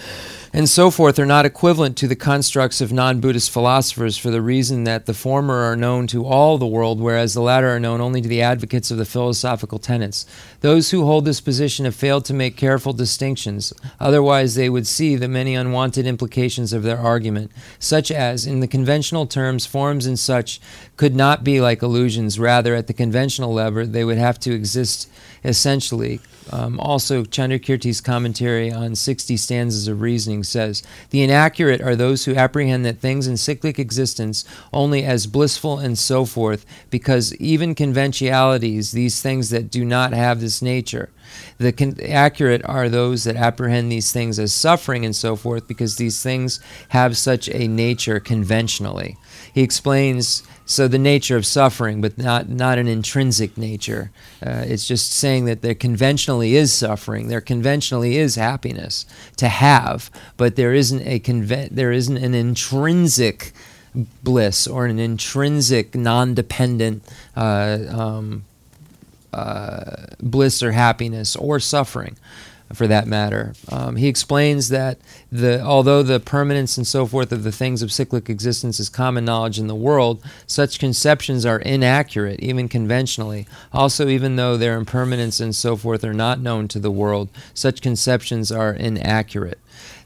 and so forth are not equivalent to the constructs of non Buddhist philosophers for the reason that the former are known to all the world, whereas the latter are known only to the advocates of the philosophical tenets. Those who hold this position have failed to make careful distinctions, otherwise, they would see the many unwanted implications of their argument, such as, in the conventional terms, forms and such could not be like illusions, rather, at the conventional level, they would have to exist essentially. Um, also, Chandrakirti's commentary on 60 stanzas of reasoning says The inaccurate are those who apprehend that things in cyclic existence only as blissful and so forth, because even conventionalities, these things that do not have this nature. The con- accurate are those that apprehend these things as suffering and so forth, because these things have such a nature conventionally. He explains so the nature of suffering, but not not an intrinsic nature. Uh, it's just saying that there conventionally is suffering, there conventionally is happiness to have, but there isn't a conven- there isn't an intrinsic bliss or an intrinsic non-dependent uh, um, uh, bliss or happiness or suffering for that matter. Um, he explains that the although the permanence and so forth of the things of cyclic existence is common knowledge in the world, such conceptions are inaccurate, even conventionally. Also, even though their impermanence and so forth are not known to the world, such conceptions are inaccurate.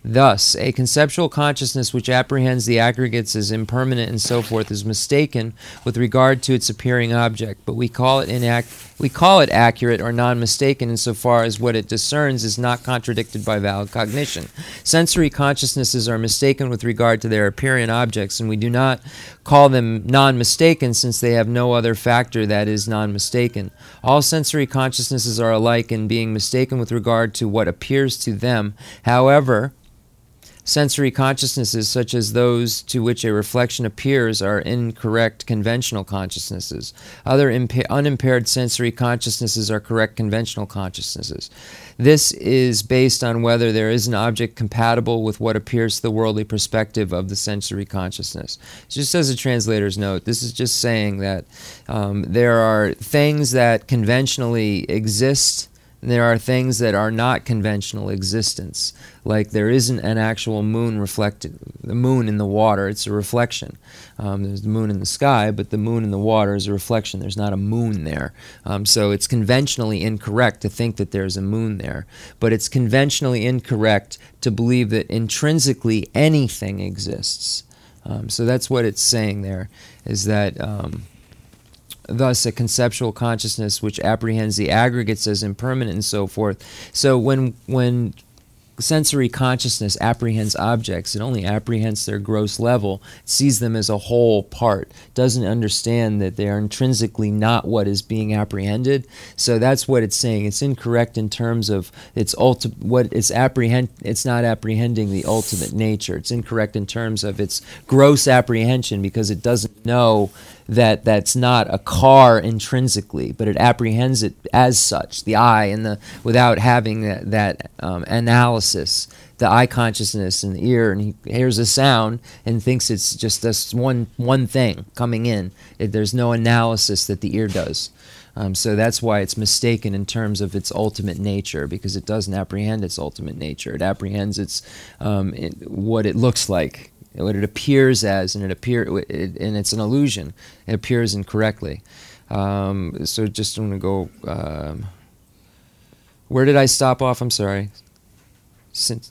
Thus, a conceptual consciousness which apprehends the aggregates as impermanent and so forth is mistaken with regard to its appearing object, but we call it inac- we call it accurate or non-mistaken insofar as what it discerns is not contradicted by valid cognition. Sensory consciousnesses are mistaken with regard to their appearing objects, and we do not call them non-mistaken since they have no other factor that is non-mistaken. All sensory consciousnesses are alike in being mistaken with regard to what appears to them. However, Sensory consciousnesses, such as those to which a reflection appears, are incorrect conventional consciousnesses. Other impa- unimpaired sensory consciousnesses are correct conventional consciousnesses. This is based on whether there is an object compatible with what appears to the worldly perspective of the sensory consciousness. Just as a translator's note, this is just saying that um, there are things that conventionally exist there are things that are not conventional existence, like there isn't an actual moon reflected, the moon in the water, it's a reflection. Um, there's the moon in the sky, but the moon in the water is a reflection. There's not a moon there. Um, so it's conventionally incorrect to think that there's a moon there, but it's conventionally incorrect to believe that intrinsically anything exists. Um, so that's what it's saying there, is that. Thus a conceptual consciousness which apprehends the aggregates as impermanent and so forth. So when when sensory consciousness apprehends objects, it only apprehends their gross level, sees them as a whole part, doesn't understand that they are intrinsically not what is being apprehended. So that's what it's saying. It's incorrect in terms of its ulti- what it's apprehend. It's not apprehending the ultimate nature. It's incorrect in terms of its gross apprehension because it doesn't know that that's not a car intrinsically, but it apprehends it as such, the eye and the without having that, that um, analysis, the eye consciousness and the ear, and he hears a sound and thinks it's just this one one thing coming in. It, there's no analysis that the ear does. Um, so that's why it's mistaken in terms of its ultimate nature, because it doesn't apprehend its ultimate nature. It apprehends its um, it, what it looks like what it appears as, and it appear, it, and it's an illusion. It appears incorrectly. Um, so just want to go. Um, where did I stop off? I'm sorry. Since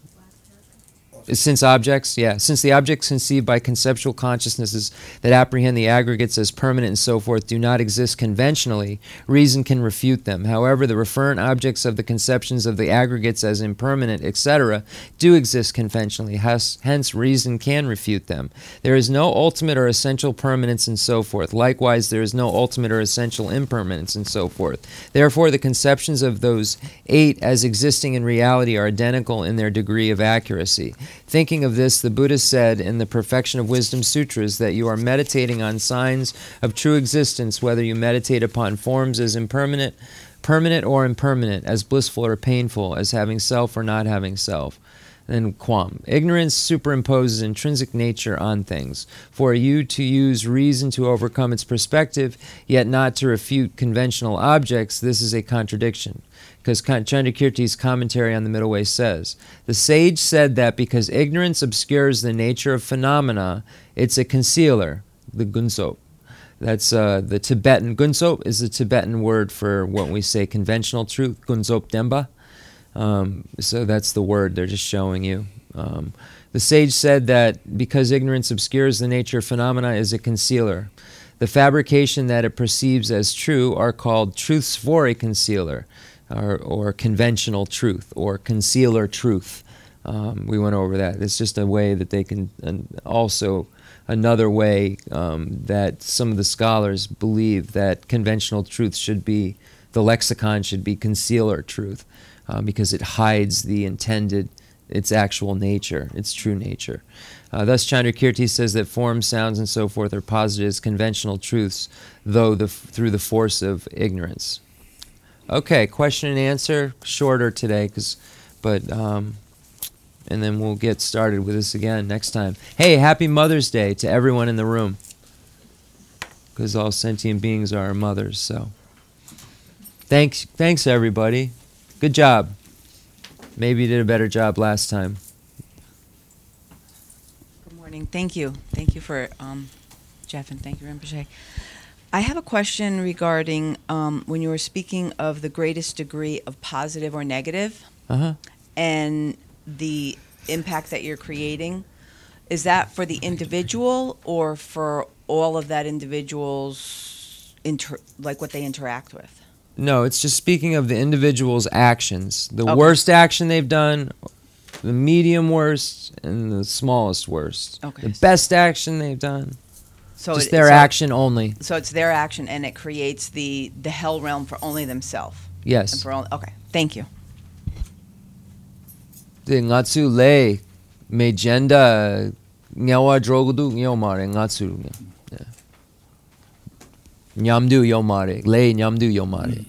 since objects, yeah, since the objects conceived by conceptual consciousnesses that apprehend the aggregates as permanent and so forth do not exist conventionally, reason can refute them. However, the referent objects of the conceptions of the aggregates as impermanent, etc., do exist conventionally. Hence, reason can refute them. There is no ultimate or essential permanence and so forth. Likewise, there is no ultimate or essential impermanence and so forth. Therefore, the conceptions of those eight as existing in reality are identical in their degree of accuracy. Thinking of this, the Buddha said in the Perfection of Wisdom Sutras that you are meditating on signs of true existence, whether you meditate upon forms as impermanent, permanent or impermanent, as blissful or painful, as having self or not having self. Then quam. Ignorance superimposes intrinsic nature on things. For you to use reason to overcome its perspective, yet not to refute conventional objects, this is a contradiction because Chandrakirti's commentary on the Middle Way says the sage said that because ignorance obscures the nature of phenomena, it's a concealer, the gunsop. That's uh, the Tibetan gunsop is the Tibetan word for what we say conventional truth, gunsop demba. Um, so that's the word they're just showing you. Um, the sage said that because ignorance obscures the nature of phenomena is a concealer. The fabrication that it perceives as true are called truths for a concealer or, or conventional truth or concealer truth. Um, we went over that. It's just a way that they can, and also another way um, that some of the scholars believe that conventional truth should be, the lexicon should be concealer truth uh, because it hides the intended, its actual nature, its true nature. Uh, thus, Chandrakirti says that forms, sounds, and so forth are posited as conventional truths, though the, through the force of ignorance. Okay, question and answer, shorter today, cause, but um, and then we'll get started with this again next time. Hey, happy Mother's Day to everyone in the room, because all sentient beings are mothers. So, thanks, thanks everybody. Good job. Maybe you did a better job last time. Good morning. Thank you. Thank you for um, Jeff and thank you, Rinpoche. I have a question regarding um, when you were speaking of the greatest degree of positive or negative Uh-huh. and the impact that you're creating. Is that for the individual or for all of that individual's inter- like what they interact with? No, it's just speaking of the individual's actions. The Okay. worst action they've done, the medium worst, and the smallest worst. Okay. The best action they've done. So just it- their so- action only. So it's their action, and it creates the the hell realm for only themselves. And Yes. for only, okay, thank you. The ngatsu le me jenda nyawa drogudu nyomare ngatsu. Nyamdu yomare. Le nyamdu yomare.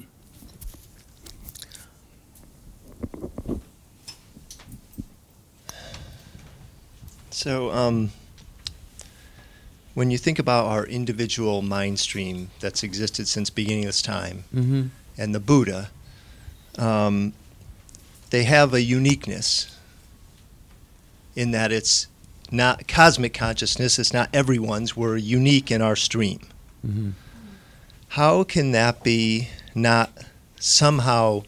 So, um, when you think about our individual mind stream that's existed since beginning of this time, Mm-hmm. and the Buddha, um, they have a uniqueness in that it's not cosmic consciousness, it's not everyone's, we're unique in our stream. Mm-hmm. How can that be not somehow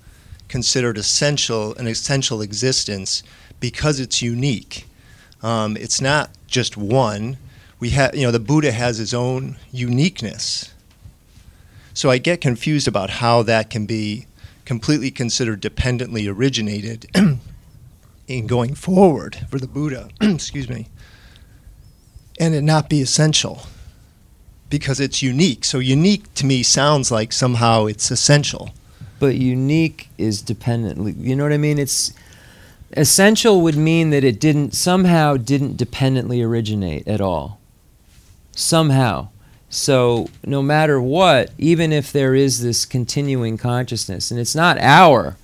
considered essential, an essential existence because it's unique? Um, it's not just one. We have, you know, the Buddha has his own uniqueness. So I get confused about how that can be completely considered dependently originated in going forward for the Buddha, excuse me, and it not be essential because it's unique. So unique to me sounds like somehow it's essential. but unique is dependently you know what i mean it's essential would mean that it didn't somehow didn't dependently originate at all somehow so no matter what even if there is this continuing consciousness and it's not our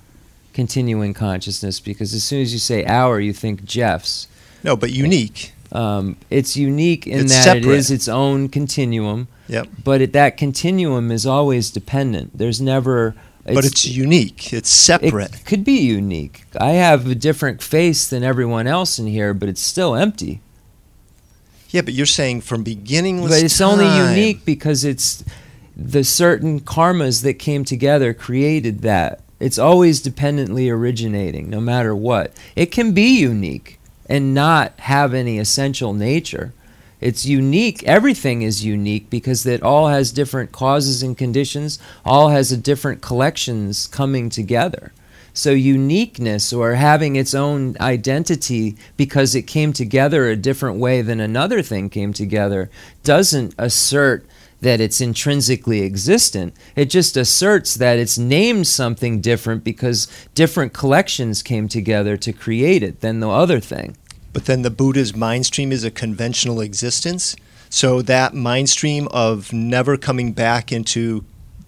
continuing consciousness because as soon as you say our you think jeff's No, but unique. um, it's unique in It's that it separate. is its own continuum Yep. but it, that continuum is always dependent there's never but it's unique. It's separate. it could be unique. I have a different face than everyone else in here, but it's still empty. yeah, but you're saying from beginningless But it's only unique because it's the certain karmas that came together created that. It's always dependently originating, no matter what. It can be unique and not have any essential nature. It's unique. Everything is unique because it all has different causes and conditions, all has a different collections coming together. So uniqueness or having its own identity because it came together a different way than another thing came together doesn't assert that it's intrinsically existent. It just asserts that it's named something different because different collections came together to create it than the other thing. But then the Buddha's mind stream is a conventional existence. So that mind stream of never coming back into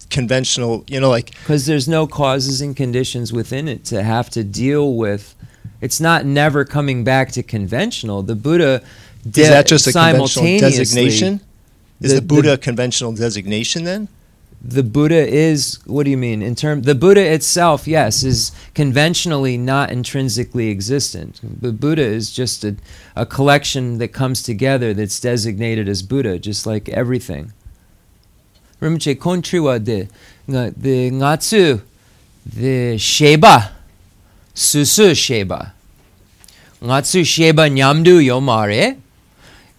conventional, you know, like because there's no causes and conditions within it to have to deal with. It's not never coming back to conventional. The Buddha is that just a conventional designation? Is the- the, Buddha the- a conventional designation then? The Buddha is what do you mean in term? The Buddha itself, yes, is conventionally not intrinsically existent. The Buddha is just a, a collection that comes together that's designated as Buddha, just like everything. Rinpoche kontriwa de de ngatsu de sheba susu sheba ngatsu sheba nyamdu yomare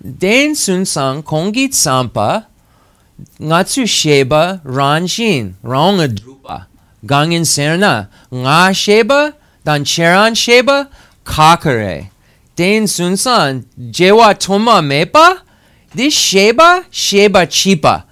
den sunsang kongit sampa ngatsu sheba ranjin ronga drupa gangin serna nga sheba dan cheran sheba kakare den sunsan jewa toma mepa this sheba sheba chipa.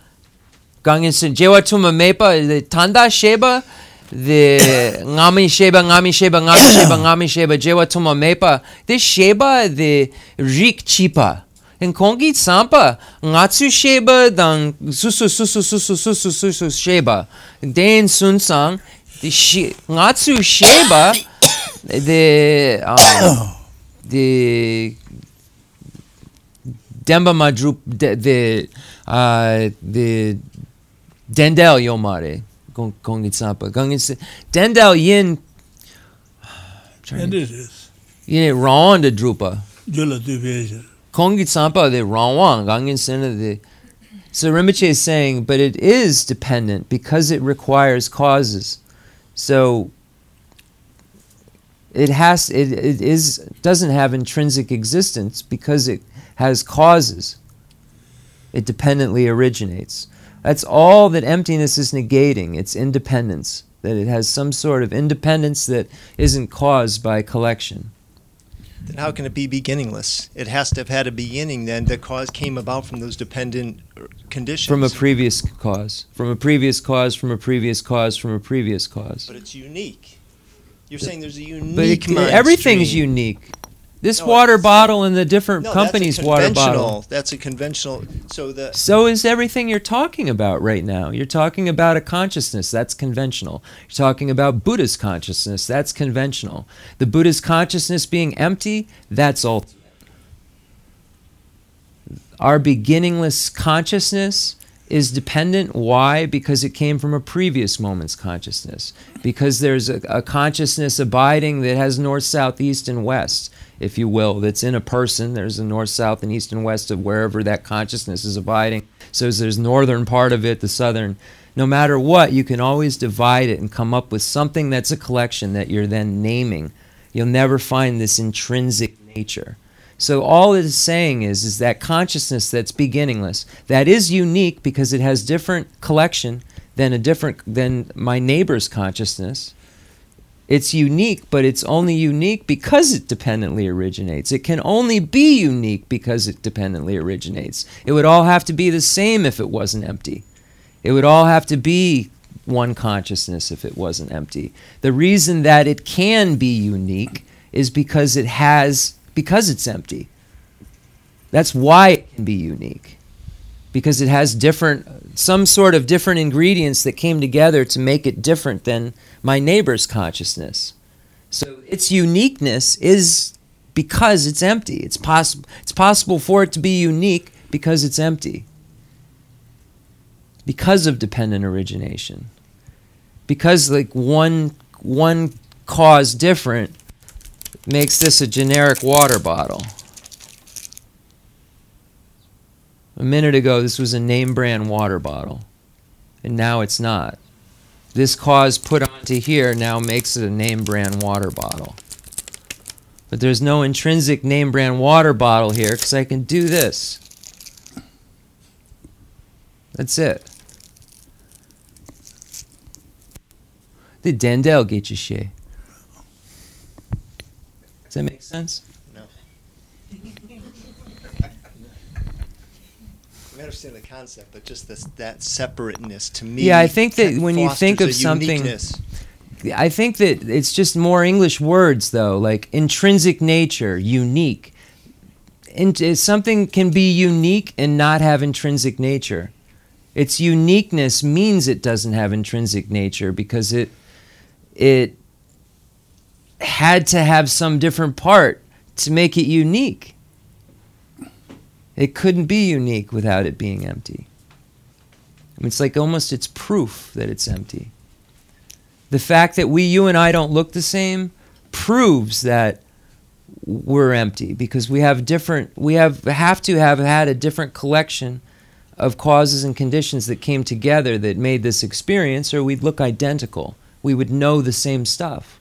Gangin sen jewa toma mepa the tanda sheba the ngami sheba ngami sheba ngami sheba ngami sheba jewa toma mepa. This sheba the rik chipa kongi sampa ngatsu sheba dan susu susu susu susu susu sheba den sunsang the shi, ngatsu sheba the um, the demba madrup the the uh, the dendel yomare Kon- kongi sampa dendel yin And it is. yin ron de drupa Jula. Kongi Tsampa, the Rangwang, Gangin Sena, the. So Rinpoche is saying, but it is dependent because it requires causes. So it has it, it is doesn't have intrinsic existence because it has causes. It dependently originates. That's all that emptiness is negating. It's independence. That it has some sort of independence that isn't caused by collection. Then how can it be beginningless? It has to have had a beginning then The cause came about from those dependent uh, conditions. From a previous cause. From a previous cause, from a previous cause, from a previous cause. but it's unique. You're saying there's a unique But it, everything's unique. This No, water it's- bottle and the different No, companies' that's a water conventional. bottle. That's a conventional. So the So is everything you're talking about right now. You're talking about a consciousness, that's conventional. You're talking about Buddha's consciousness, that's conventional. The Buddha's consciousness being empty, that's all. Our beginningless consciousness is dependent. Why? Because it came from a previous moment's consciousness. Because there's a, a consciousness abiding that has north, south, east, and west, if you will, that's in a person. There's a north, south, and east and west of wherever that consciousness is abiding. So there's northern part of it, the southern. No matter what, you can always divide it and come up with something that's a collection that you're then naming. You'll never find this intrinsic nature. So all it is saying is, is that consciousness that's beginningless, that is unique because it has different collection than a different than my neighbor's consciousness. It's unique, but it's only unique because it dependently originates. It can only be unique because it dependently originates. It would all have to be the same if it wasn't empty. It would all have to be one consciousness if it wasn't empty. The reason that it can be unique is because it has because it's empty. That's why it can be unique. Because it has different some sort of different ingredients that came together to make it different than my neighbor's consciousness. So its uniqueness is because it's empty. It's possible it's possible for it to be unique because it's empty. Because of dependent origination. Because like one one cause different makes this a generic water bottle. A minute ago, this was a name brand water bottle, and now it's not. This cause put onto here now makes it a name brand water bottle. But there's no intrinsic name brand water bottle here because I can do this. That's it. The Dendel get you shit. Does that make sense? No. I understand the concept, but just this that separateness to me. Yeah, I think that when you think of something- uniqueness. I think that it's just more English words, though, like intrinsic nature, unique. Uh, something can be unique and not have intrinsic nature. Its uniqueness means it doesn't have intrinsic nature because it it had to have some different part to make it unique. It couldn't be unique without it being empty. I mean, it's like almost it's proof that it's empty the fact that we, you and I, don't look the same proves that we're empty because we have different, we have have to have had a different collection of causes and conditions that came together that made this experience, or we'd look identical. We would know the same stuff.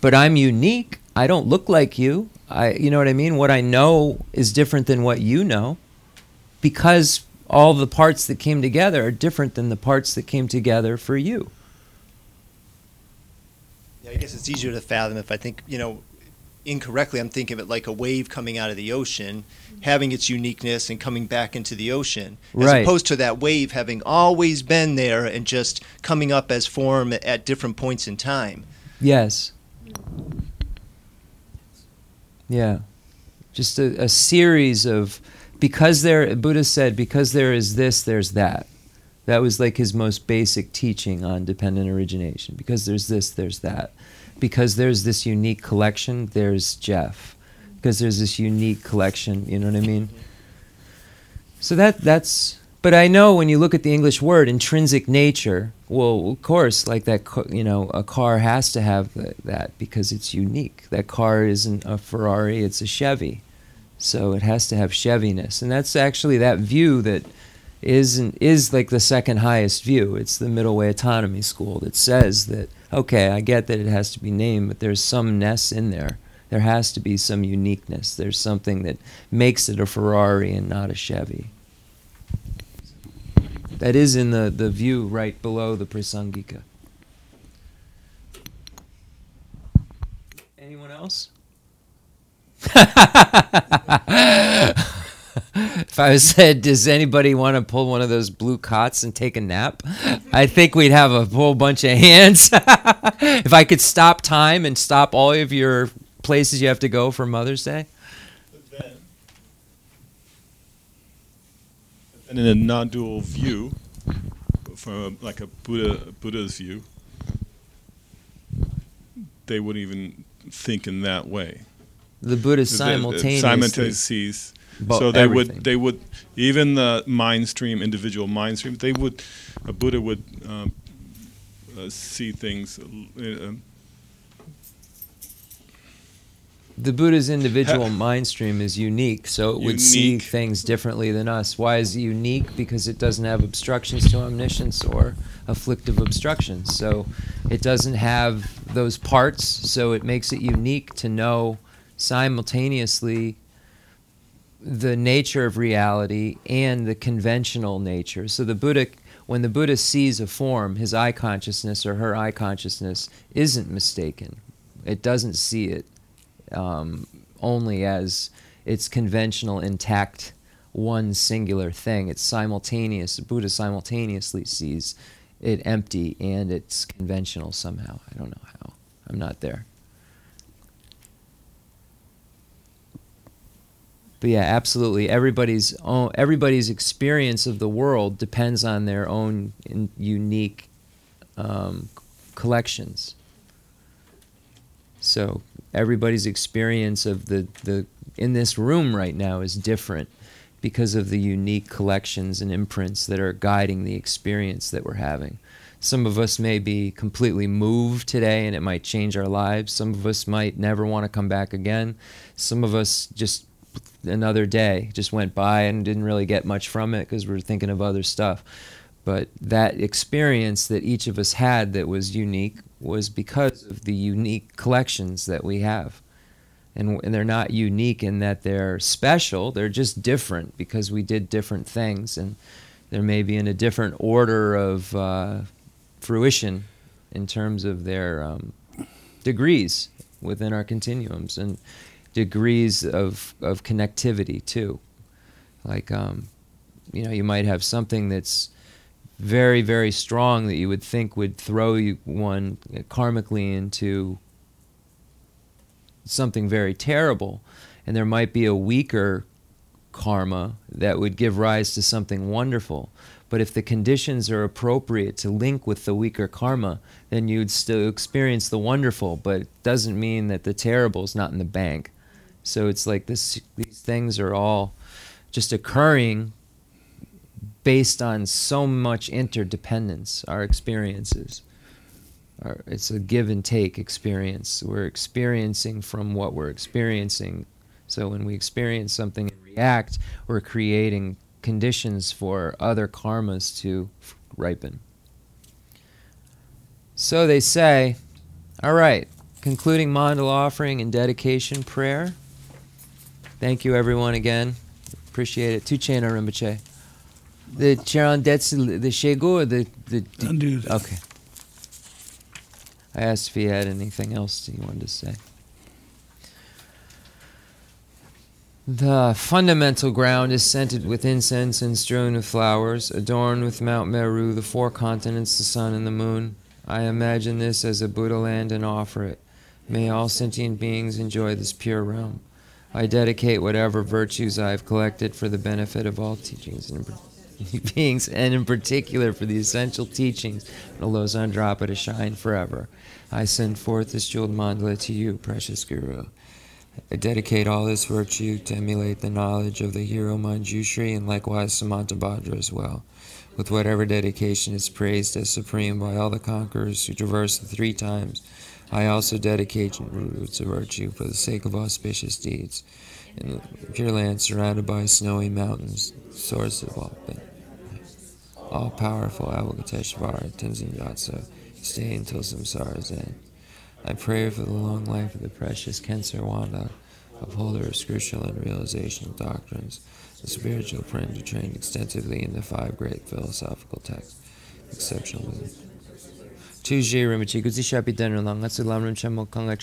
But I'm unique. I don't look like you. I, you know what I mean? What I know is different than what you know because all the parts that came together are different than the parts that came together for you. Yeah, I guess it's easier to fathom if I think, you know, incorrectly, I'm thinking of it like a wave coming out of the ocean, mm-hmm. having its uniqueness and coming back into the ocean, as Right. opposed to that wave having always been there and just coming up as form at different points in time. Yes. Mm-hmm. Yeah. Just a, a series of because there Buddha said because there is this there's that. That was like his most basic teaching on dependent origination. Because there's this there's that. Because there's this unique collection, there's Jeff. Because there's this unique collection, you know what I mean? So that that's but I know when you look at the English word intrinsic nature, well, of course, like that, you know, a car has to have that because it's unique. That car isn't a Ferrari; it's a Chevy, so it has to have Cheviness, and that's actually that view that isn't is like the second highest view. It's the middle way autonomy school that says that okay, I get that it has to be named, but there's some ness in there. There has to be some uniqueness. There's something that makes it a Ferrari and not a Chevy. That is in the, the view right below the Prasangika. Anyone else? if I said, does anybody want to pull one of those blue cots and take a nap? I think we'd have a whole bunch of hands. if I could stop time and stop all of your places you have to go for Mother's Day. And in a non-dual view, from a, like a Buddha Buddha's view, they wouldn't even think in that way. The Buddha simultaneously. simultaneously sees. So they everything. would they would even the mind stream individual mind stream they would a Buddha would um, uh, see things. Uh, um, the Buddha's individual mind stream is unique, so it would see things differently than us. Why is it unique? Because it doesn't have obstructions to omniscience or afflictive obstructions. So it doesn't have those parts, so it makes it unique to know simultaneously the nature of reality and the conventional nature. So the Buddha when the Buddha sees a form, his eye consciousness or her eye consciousness isn't mistaken. It doesn't see it um, only as its conventional, intact, one singular thing. It's simultaneous. The Buddha simultaneously sees it empty and it's conventional somehow. I don't know how. I'm not there. But yeah, absolutely. Everybody's own, everybody's experience of the world depends on their own unique um, collections. So everybody's experience of the, the in this room right now is different because of the unique collections and imprints that are guiding the experience that we're having. Some of us may be completely moved today and it might change our lives. Some of us might never want to come back again. Some of us just another day just went by and didn't really get much from it because we are thinking of other stuff. But that experience that each of us had that was unique was because of the unique collections that we have. And, and they're not unique in that they're special, they're just different because we did different things. And they're maybe in a different order of uh, fruition in terms of their um, degrees within our continuums and degrees of, of connectivity too. Like, um, you know, you might have something that's very, very strong that you would think would throw you one karmically into something very terrible, and there might be a weaker karma that would give rise to something wonderful. But if the conditions are appropriate to link with the weaker karma, then you'd still experience the wonderful, but it doesn't mean that the terrible is not in the bank. So it's like this these things are all just occurring based on so much interdependence, our experiences. Our, it's a give and take experience. We're experiencing from what we're experiencing. So when we experience something and react, we're creating conditions for other karmas to ripen. So they say, all right, concluding mandala offering and dedication prayer. Thank you, everyone, again. Appreciate it. Tuchena Rinpoche. The Charan Detsu, the Shegu, or the. the, the okay. I asked if he had anything else he wanted to say. The fundamental ground is scented with incense and strewn with flowers, adorned with Mount Meru, the four continents, the sun, and the moon. I imagine this as a Buddha land and offer it. May all sentient beings enjoy this pure realm. I dedicate whatever virtues I have collected for the benefit of all teachings and beings, and in particular for the essential teachings of Lobsang Drakpa to shine forever. I send forth this jeweled mandala to you, precious Guru. I dedicate all this virtue to emulate the knowledge of the hero Manjushri and likewise Samantabhadra as well, with whatever dedication is praised as supreme by all the conquerors who traverse the three times. I also dedicate roots of virtue for the sake of auspicious deeds. In the pure land surrounded by snowy mountains, source of all all powerful Avalokiteshvara Tenzin Gyatso, stay until samsara's end. I pray for the long life of the precious Khensur Wanda, upholder of scriptural and realization doctrines, the spiritual who trained extensively in the five great philosophical texts, exceptional wisdom. Tuesday, Rimchi, Guzi Shapi Rim Chamo Kanga